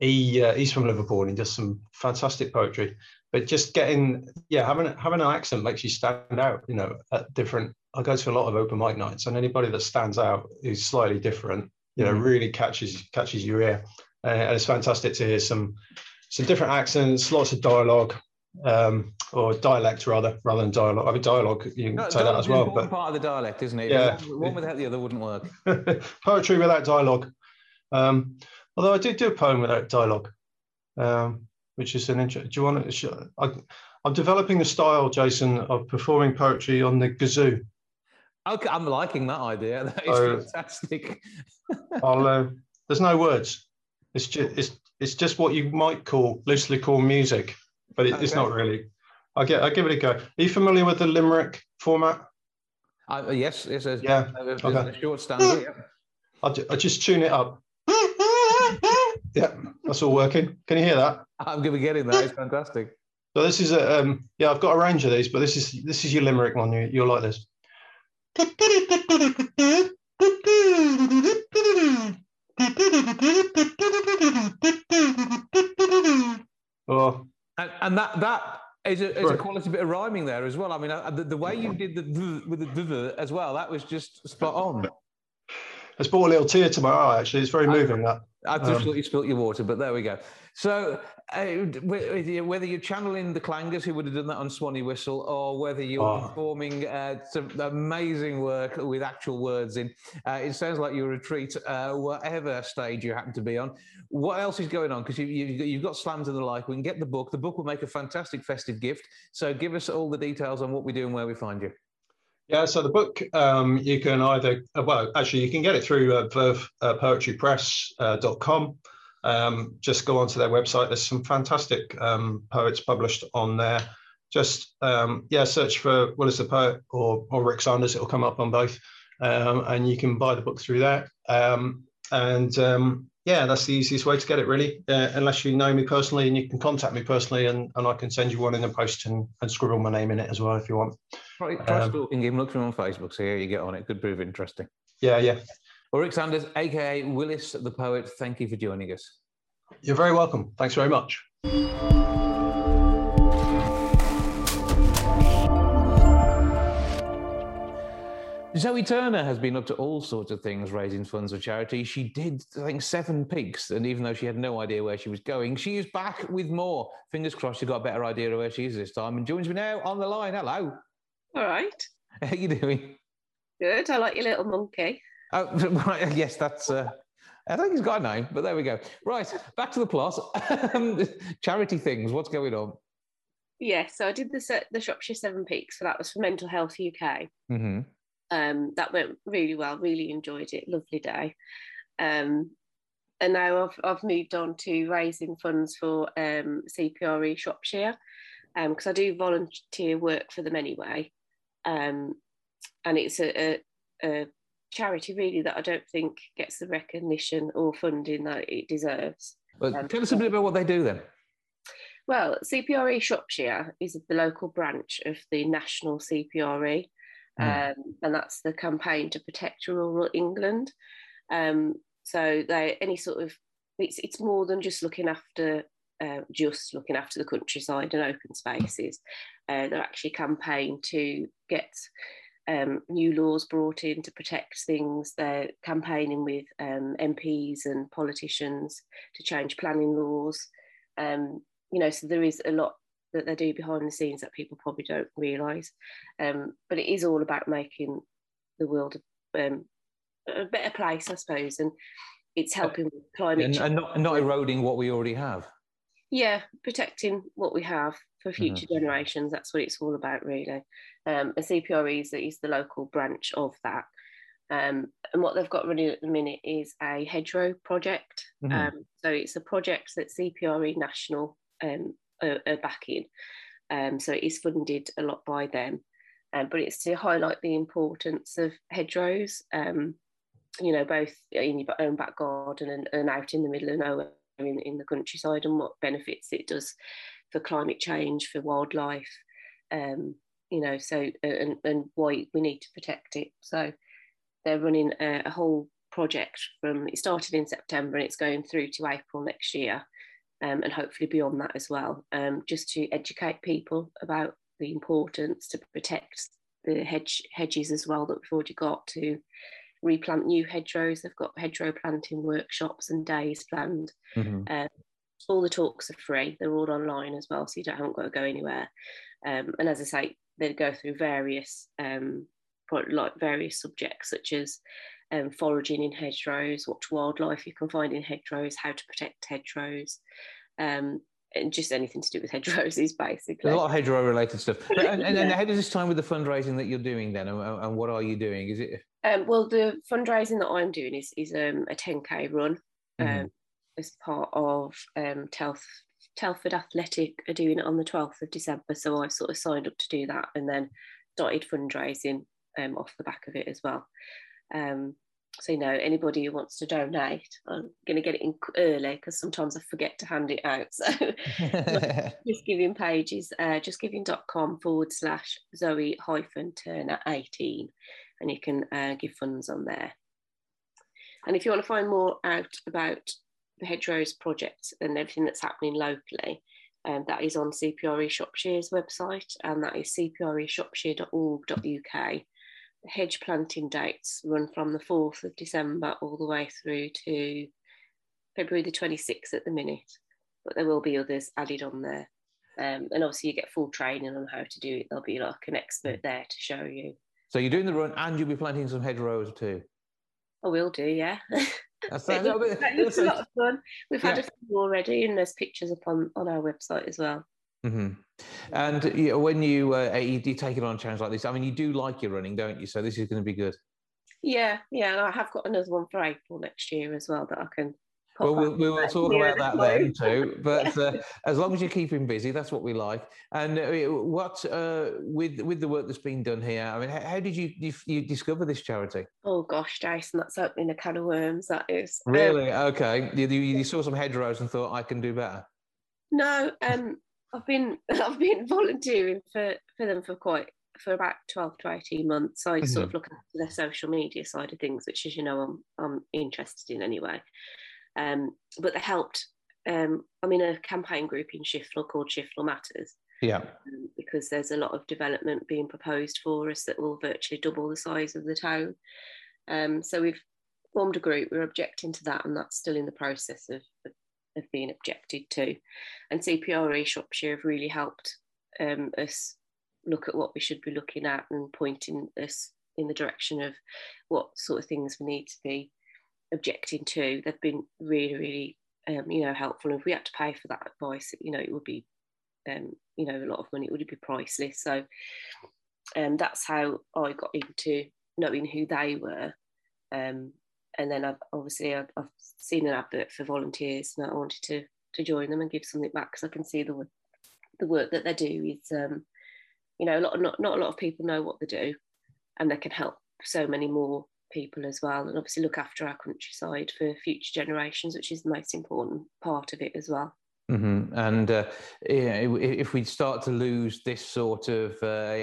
he uh, he's from Liverpool and he does some fantastic poetry. But just getting yeah, having having an accent makes you stand out. You know, at different. I go to a lot of open mic nights, and anybody that stands out is slightly different. You know, Mhm. really catches catches your ear, uh, and it's fantastic to hear some some different accents, lots of dialogue, um, or dialect rather, rather than dialogue. I mean, dialogue, you can No, say that as well, but part of the dialect, isn't it? Yeah. One, one without the other wouldn't work. poetry without dialogue. Um, although I did do a poem without dialogue, um, which is an interest. Do you want to? I, I'm developing the style, Jason, of performing poetry on the kazoo. Okay, I'm liking that idea. That is Oh. fantastic. I'll, uh, there's no words. It's just it's it's just what you might call loosely call music, but it, it's not really. I get I give it a go. Are you familiar with the limerick format? Uh, yes, yes, yes. Yeah, Uh, there's okay. a short stanza. yeah. I, ju- I just tune it up. Yeah, that's all working. Can you hear that? I'm going to be getting that. It's fantastic. So this is a um, yeah. I've got a range of these, but this is this is your limerick one. You, you'll like this. Oh, And, and that that is a, is a quality bit of rhyming there as well. I mean, uh, the, the way you did the th- with the th- as well, that was just spot on. it's brought a little tear to my eye. Actually, it's very moving. That I just Um, thought you spilt your water, but there we go. So, uh, whether you're channeling the clangers who would have done that on Swanee Whistle, or whether you're Oh. performing uh, some amazing work with actual words in, uh, it sounds like you're a treat, uh, whatever stage you happen to be on. What else is going on? Because you, you've got slams and the like. We can get the book. The book will make a fantastic festive gift. So, give us all the details on what we do and where we find you. Yeah, so the book um, you can either uh, well, actually you can get it through uh, Verve uh, poetrypress.com. Um, just go onto their website. There's some fantastic um, poets published on there. Just um, yeah, search for Willis the poet or or Rick Sanders. It'll come up on both, um, and you can buy the book through there. Um, and um, yeah, that's the easiest way to get it really, uh, unless you know me personally, and you can contact me personally, and, and I can send you one in the post and, and scribble my name in it as well if you want. Try, try Um, stalking him, look for him on Facebook, see how you get on. It could prove interesting. Yeah, yeah. Well, Rick Sanders, aka Willis the Poet, thank you for joining us. You're very welcome. Thanks very much. Zoe Turner has been up to all sorts of things raising funds for charity. She did, I think, Seven Peaks, and even though she had no idea where she was going, she is back with more. Fingers crossed she got a better idea of where she is this time and joins me now on the line. Hello. All right. How you doing? Good. I like your little monkey. Oh, right, yes, that's. Uh, I think he's got a name, but there we go. Right, back to the plot. Um, charity things. What's going on? Yeah, so I did the the Shropshire Seven Peaks, so that was for Mental Health UK. Mm-hmm. Um, that went really well. Really enjoyed it. Lovely day. Um, and now I've I've moved on to raising funds for um, CPRE Shropshire because I do volunteer work for them anyway. Um, and it's a, a, a charity really that I don't think gets the recognition or funding that it deserves. But Um, tell us a bit about what they do then. Well, CPRE Shropshire is the local branch of the national CPRE, Mm. um, and that's the campaign to protect rural England. Um, so they any sort of it's it's more than just looking after uh, just looking after the countryside and open spaces. Uh, they're actually campaign to get um, new laws brought in to protect things. They're campaigning with um, MPs and politicians to change planning laws. Um, you know, so there is a lot that they do behind the scenes that people probably don't realise. Um, but it is all about making the world um, a better place, I suppose, and it's helping with climate And, change. and not, not eroding what we already have. Yeah, protecting what we have for future generations. That's what it's all about, really. Um, and CPRE is, is the local branch of that. Um, and what they've got running at the minute is a hedgerow project. Mhm. Um, so it's a project that CPRE National um, are, are backing. Um, so it is funded a lot by them. Um, but it's to highlight the importance of hedgerows, um, you know, both in your own back garden and, and out in the middle of nowhere in, in the countryside and what benefits it does for climate change, for wildlife, um, you know, so and, and why we need to protect it. So they're running a, a whole project from it started in September and it's going through to April next year, um, and hopefully beyond that as well, um, just to educate people about the importance to protect the hedge hedges as well that we've already got to replant new hedgerows. They've got hedgerow planting workshops and days planned. Mhm. Um, all the talks are free. They're all online as well, so you don't haven't got to go anywhere. Um, and as I say, they go through various um, pro- like various subjects such as um, foraging in hedgerows, what wildlife you can find in hedgerows, how to protect hedgerows, um, and just anything to do with hedgerows is basically. A lot of hedgerow related stuff. And, and, and how does this time with the fundraising that you're doing then? And, and what are you doing? Is it Um, well, the fundraising that I'm doing is is um, a 10k run um, Mhm. As part of um, Telf, Telford Athletic are doing it on the 12th of December. So I've sort of signed up to do that and then started fundraising um, off the back of it as well. Um, so you know anybody who wants to donate i'm going to get it in early because sometimes i forget to hand it out so just giving pages uh, justgiving.com forward slash zoe hyphen turner 18 and you can uh, give funds on there and if you want to find more out about the hedgerows project and everything that's happening locally um, that is on CPRE Shropshire's website, and that is cpreshropshire.org.uk The hedge planting dates run from the 4th of December all the way through to February the 26th at the minute, but there will be others added on there. Um, and obviously, you get full training on how to do it. There'll be like an expert there to show you. So you're doing the run and you'll be planting some hedgerows too? I will do, yeah. That's it looks, that looks a lot of fun. We've had a few already, and there's pictures up on, on our website as well. Mm-hmm. And you know, when you, uh, you you take it on a challenge like this, I mean, you do like your running, don't you? So this is going to be good. Yeah, yeah, and I have got another one for April next year as well that I can. Well, we'll, we will talk about that then too. But uh, as long as you keep him busy, that's what we like. And uh, what uh, with with the work that's been done here? I mean, how, how did you, you, you discover this charity? Oh gosh, Jason, that's opening a can of worms. That is really um, okay. You, you, saw some hedgerows and thought I can do better. No, um, I've been I've been volunteering for for them for quite for about 12 to 18 months so i mm-hmm. sort of look at their social media side of things which as you know i'm i'm interested in anyway um, but they helped um, i'm in a campaign group in shifnal called shifnal matters. Yeah. Um, because there's a lot of development being proposed for us that will virtually double the size of the town. Um, so we've formed a group we're objecting to that and that's still in the process of, of have been objected to. And CPRE Shropshire have really helped um, us look at what we should be looking at and pointing us in the direction of what sort of things we need to be objecting to. They've been really, really, um, you know, helpful. And if we had to pay for that advice, you know, it would be, um, you know, a lot of money. It would be priceless. So um, that's how I got into knowing who they were. Um, and then I've obviously I've, I've, seen an advert for volunteers and I wanted to to join them and give something back because I can see the the work that they do is um, you know a lot not not a lot of people know what they do and they can help so many more people as well and obviously look after our countryside for future generations which is the most important part of it as well Mm-hmm. And uh, yeah, if we start to lose this sort of uh,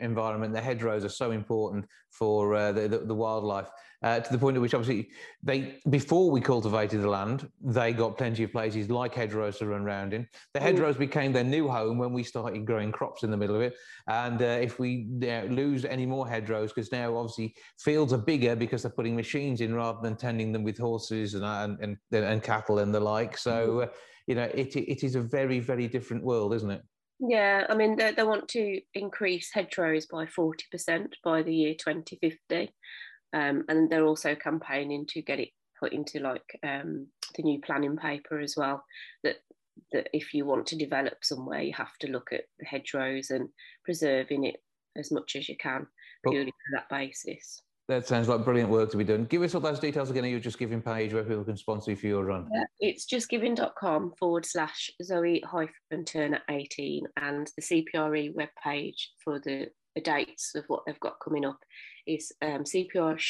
environment, the hedgerows are so important for uh, the, the, wildlife. Uh, to the point at which obviously they before we cultivated the land they got plenty of places like hedgerows to run around in the hedgerows mm. became their new home when we started growing crops in the middle of it and uh, if we lose any more hedgerows because now obviously fields are bigger because they're putting machines in rather than tending them with horses and and, and, and cattle and the like so mm. You know it, it is a very very different world isn't it yeah, I mean, they, they want to increase hedgerows by 40% by the year 2050. Um, and they're also campaigning to get it put into like um, the new planning paper as well. That that if you want to develop somewhere, you have to look at the hedgerows and preserving it as much as you can purely well, for that basis. That sounds like brilliant work to be done. Give us all those details again. You're just giving page where people can sponsor you for your run. Yeah, it's justgiving.com forward slash Zoe hyphen Turner 18 and the CPRE webpage for the, the dates of what they've got coming up is um, CPR,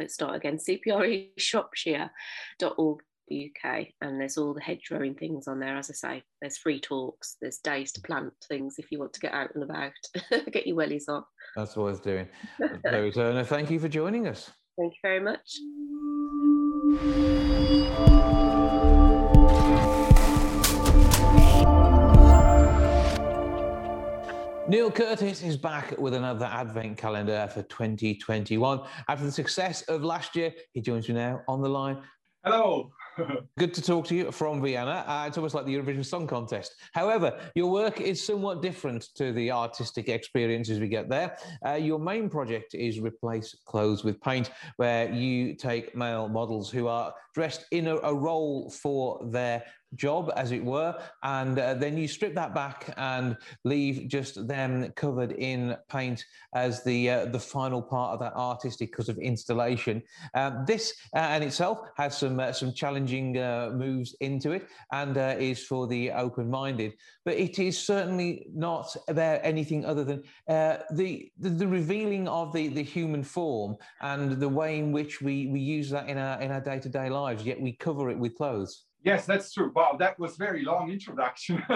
let's start again, CPRE Shropshire.org UK and there's all the hedgerowing things on there as I say there's free talks there's days to plant things if you want to get out and about get your wellies on that's what I was doing Zoe Turner thank you for joining us thank you very much Neil Curtis is back with another advent calendar for 2021. After the success of last year, he joins me now on the line. Hello. Good to talk to you from Vienna. Uh, it's almost like the Eurovision Song Contest. However, your work is somewhat different to the artistic experiences we get there. Uh, your main project is Replace Clothes with Paint, where you take male models who are dressed in a, a role for their job, as it were, and uh, then you strip that back and leave just them covered in paint as the uh, the final part of that artistic because of installation. Um, this uh, in itself has some uh, some challenging uh, moves into it and is for the open-minded, but it is certainly not about anything other than the, the, the revealing of the the human form and the way in which we we use that in our in our day-to-day lives. Yet we cover it with clothes. Yes, that's true. Wow, that was very long introduction.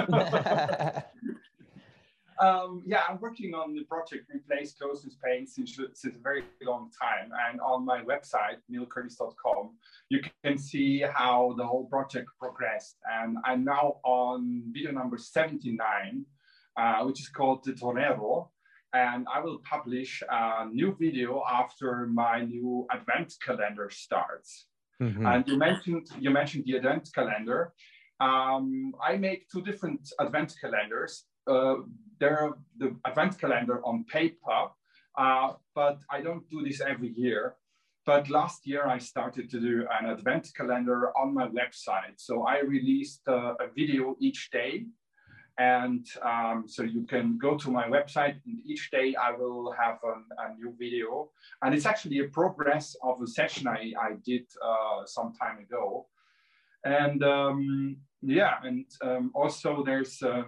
um, yeah, I'm working on the project Replace Clothes with since, since a very long time. And on my website, neilcurtis.com, you can see how the whole project progressed. And I'm now on video number 79, uh, which is called the Torero. And I will publish a new video after my new advent calendar starts. Mm-hmm. And you mentioned you mentioned the advent calendar. Um, I make two different advent calendars. Uh, they're the advent calendar on paper, uh, but I don't do this every year. But last year I started to do an advent calendar on my website. So I released uh, a video each day and um, so you can go to my website and each day I will have an, a new video. And it's actually a progress of a session I, I did uh, some time ago. And um, yeah, and um, also there's uh,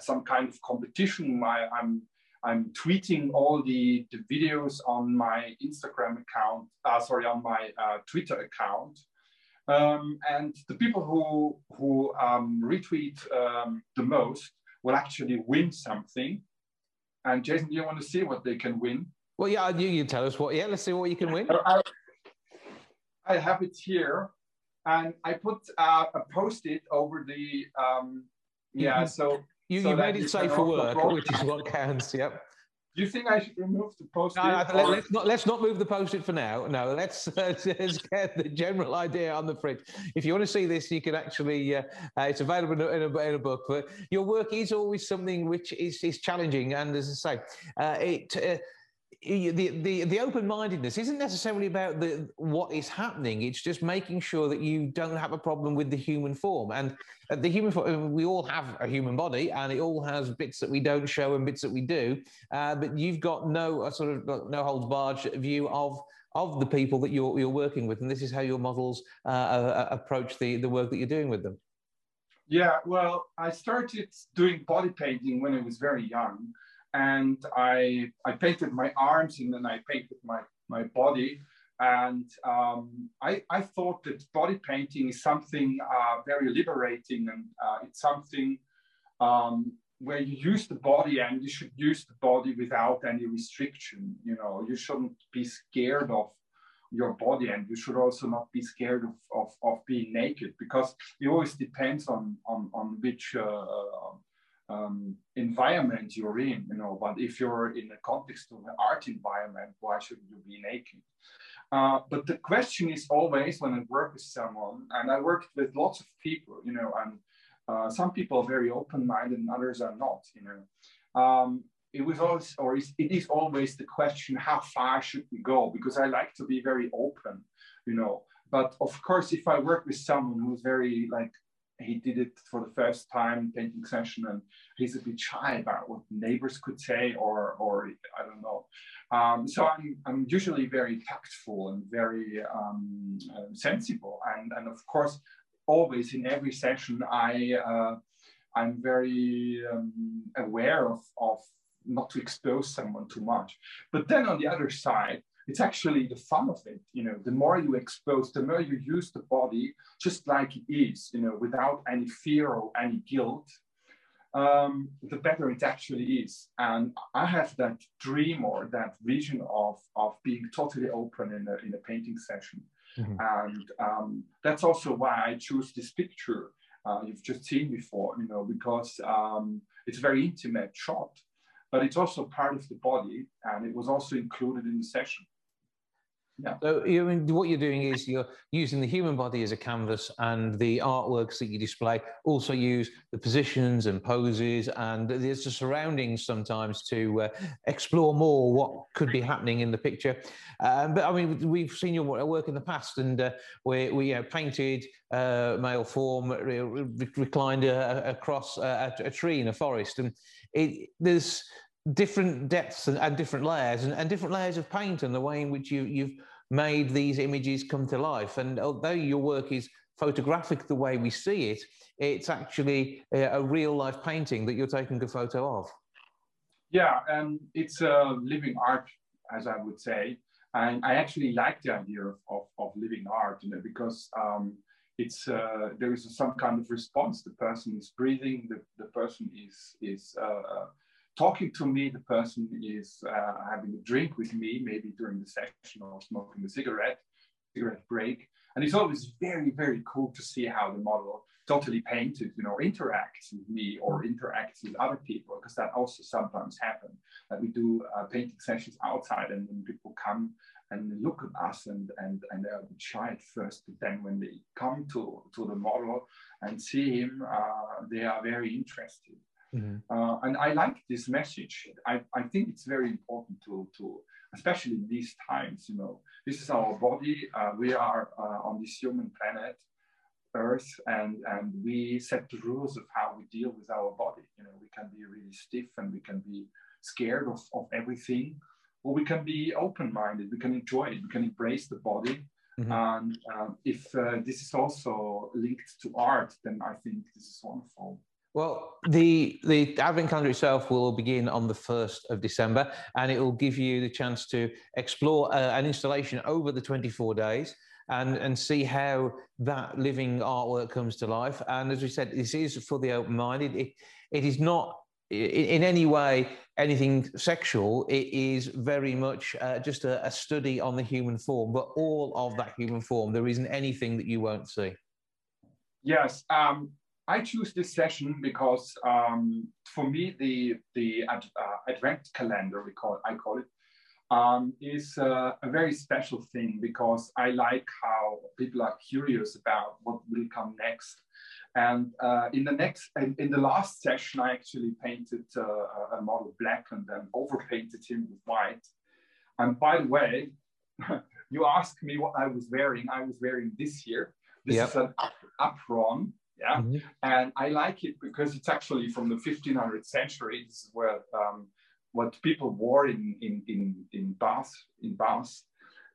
some kind of competition. I, I'm, I'm tweeting all the, the videos on my Instagram account, uh, sorry, on my uh, Twitter account. Um, and the people who, who um, retweet um, the most will actually win something. And Jason, do you want to see what they can win? Well, yeah, you, you tell us what. Yeah, let's see what you can win. I, I have it here, and I put uh, a post-it over the. Um, yeah, so you, so you made it safe for work, which is what counts. Yep. Do you think I should remove the post-it? No, no, let, us not let's not move the post-it for now. No, let's, let's, let's, get the general idea on the fridge. If you want to see this, you can actually. Uh, uh, it's available in a, in, a, in a, book. But your work is always something which is, is challenging, and as I say, uh, it uh, the, the, the open-mindedness isn't necessarily about the what is happening. It's just making sure that you don't have a problem with the human form. And uh, the human form we all have a human body and it all has bits that we don't show and bits that we do. Uh, but you've got no sort of no holds barred view of of the people that you're, you're working with. And this is how your models uh, uh, approach the, the work that you're doing with them. Yeah well i started doing body painting when i was very young and I, I painted my arms and then I painted my, my body. And um, I, I thought that body painting is something uh, very liberating and uh, it's something um, where you use the body and you should use the body without any restriction. You know, you shouldn't be scared of your body and you should also not be scared of, of, of being naked because it always depends on, on, on which uh, um, environment you're in, you know, but if you're in the context of an art environment, why shouldn't you be naked? Uh, but the question is always when I work with someone, and I worked with lots of people, you know, and uh, some people are very open-minded and others are not, you know. Um, it was always, or it is always the question, how far should we go? Because I like to be very open, you know. But of course, if I work with someone who's very like he did it for the first time painting session and he's a bit shy about what neighbors could say or or i don't know. Um, so I'm, I'm usually very tactful and very um, uh, sensible. And and of course always in every session i uh, i'm very um, aware of of not to expose someone too much. But then on the other side it's actually the fun of it. You know, the more you expose, the more you use the body just like it is, you know, without any fear or any guilt, um, the better it actually is. And I have that dream or that vision of, of being totally open in a, in a painting session. Mm-hmm. And um, that's also why I choose this picture uh, you've just seen before, you know, because um, it's a very intimate shot, but it's also part of the body and it was also included in the session. Yeah. So you I mean, what you're doing is you're using the human body as a canvas, and the artworks that you display also use the positions and poses, and the surroundings sometimes to uh, explore more what could be happening in the picture. Um, but I mean, we've seen your work in the past, and uh, we we uh, painted uh, male form re- re- reclined uh, across a, a, tree in a forest, and it, there's different depths and, and different layers and, and, different layers of paint and the way in which you, you've made these images come to life. And although your work is photographic the way we see it, it's actually a, a real life painting that you're taking a photo of. Yeah, and it's a living art, as I would say. And I actually like the idea of, of, of living art, you know, because um, it's uh, there is some kind of response. The person is breathing. The, the person is is uh, talking to me, the person is uh, having a drink with me, maybe during the session or smoking a cigarette, cigarette break. And it's always very, very cool to see how the model totally painted, you know, interacts with me or interacts with other people, because that also sometimes happens. That we do uh, painting sessions outside and then people come and look at us and, and, and they're shy at first, but then when they come to, to the model and see him, uh, they are very interested. Mm-hmm. Uh, and I like this message. I, I think it's very important to, to, especially in these times, you know, this is our body. Uh, we are uh, on this human planet, Earth, and, and we set the rules of how we deal with our body. You know, we can be really stiff and we can be scared of, of everything, or we can be open minded. We can enjoy it. We can embrace the body. Mm-hmm. And um, if uh, this is also linked to art, then I think this is wonderful. Well, the the Advent calendar itself will begin on the first of December, and it will give you the chance to explore uh, an installation over the twenty four days. And, and see how that living artwork comes to life. And as we said, this is for the open minded. It, it is not in any way anything sexual. It is very much uh, just a, a, study on the human form, but all of that human form. There isn't anything that you won't see. Yes. Um, I choose this session because um, for me, the, the ad, uh, Advent calendar, we call, I call it, um, is uh, a very special thing because I like how people are curious about what will come next. And uh, in the next, in, in, the last session, I actually painted uh, a model black and then overpainted him with white. And by the way, you asked me what I was wearing. I was wearing this year. This yep. is an apron yeah, mm-hmm. and I like it because it's actually from the 1500th century. This is where um, what people wore in in in in Bath in Bath,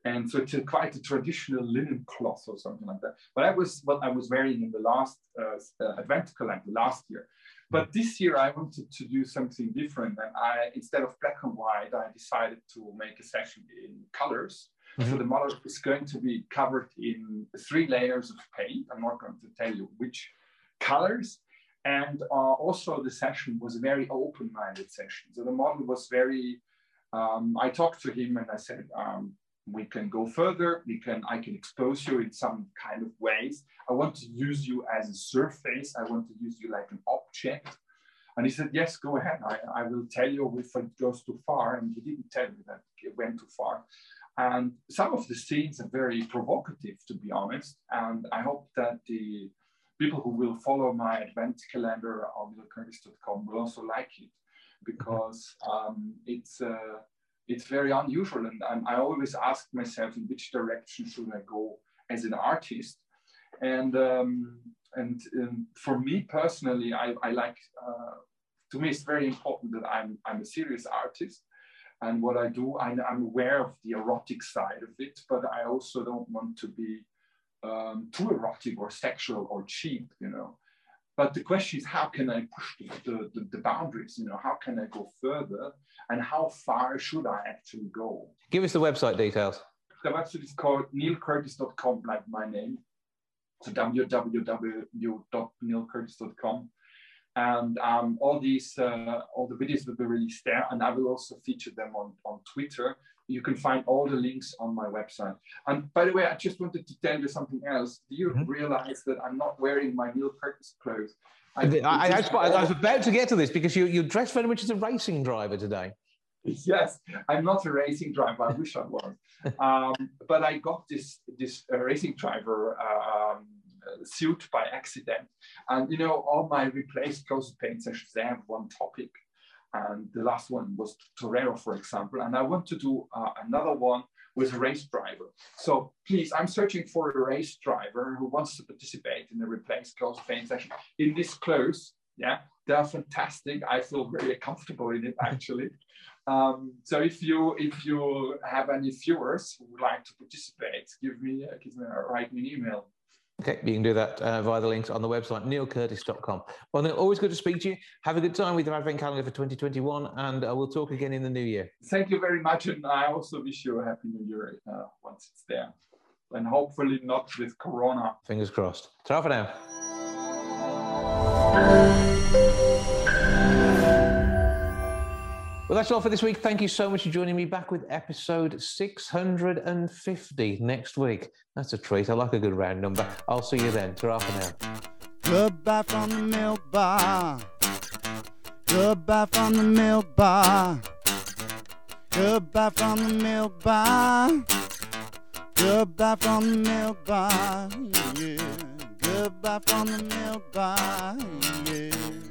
and so it's a, quite a traditional linen cloth or something like that. But that was what I was wearing in the last uh, uh, Advent calendar last year. But this year I wanted to do something different, and I instead of black and white, I decided to make a session in colors. Mm-hmm. So the model is going to be covered in three layers of paint. I'm not going to tell you which colors. And uh, also the session was a very open-minded session. So the model was very, um, I talked to him and I said, um, we can go further. We can, I can expose you in some kind of ways. I want to use you as a surface. I want to use you like an object. And he said, yes, go ahead. I, I will tell you if it goes too far. And he didn't tell me that it went too far. And some of the scenes are very provocative, to be honest. And I hope that the people who will follow my advent calendar on neilcurtis.com will also like it because um, it's uh, it's very unusual and, and, I always ask myself in which direction should I go as an artist. And um, and, and, for me personally I, I like uh, to me it's very important that I'm I'm a serious artist and what I do I, I'm aware of the erotic side of it but I also don't want to be um, too erotic or sexual or cheap, you know. But the question is, how can I push the, the, the, boundaries? You know, how can I go further, and how far should I actually go? Give us the website details. The website is called neilcurtis.com, like my name. So www.neilcurtis.com, and um, all these uh, all the videos will be released there, and I will also feature them on on Twitter you can find all the links on my website. And by the way, I just wanted to tell you something else. Do you mm-hmm. realize that I'm not wearing my Neil Curtis clothes? I, I, I, I, was about to get to this because you, you're dressed very much as a racing driver today. yes, I'm not a racing driver. I wish I was. Um, but I got this this uh, racing driver um, suit by accident, and you know all my replaced clothes paint sessions they have one topic, and the last one was Torero, for example, and I want to do uh, another one with a race driver. So please, I'm searching for a race driver who wants to participate in the replaced clothes paint session in this clothes. Yeah, they're fantastic. I feel very comfortable in it actually. Um, so if you if you have any viewers who would like to participate, give me uh, give me uh, write me an email. Okay, you can do that uh, via the links on the website, neilcurtis.com. Well, Neil, always good to speak to you. Have a good time with your Advent calendar for 2021, and uh, we'll talk again in the new year. Thank you very much, and I also wish you a Happy New Year uh, once it's there. And hopefully not with Corona. Fingers crossed. Ta for now. Well, that's all for this week. Thank you so much for joining me back with episode 650 next week. That's a treat. I like a good round number. I'll see you then. Ta for now. Goodbye from the milk bar. Goodbye from the milk bar. Goodbye from the milk bar. Goodbye from the milk bar. Yeah. Goodbye from the milk bar. Yeah.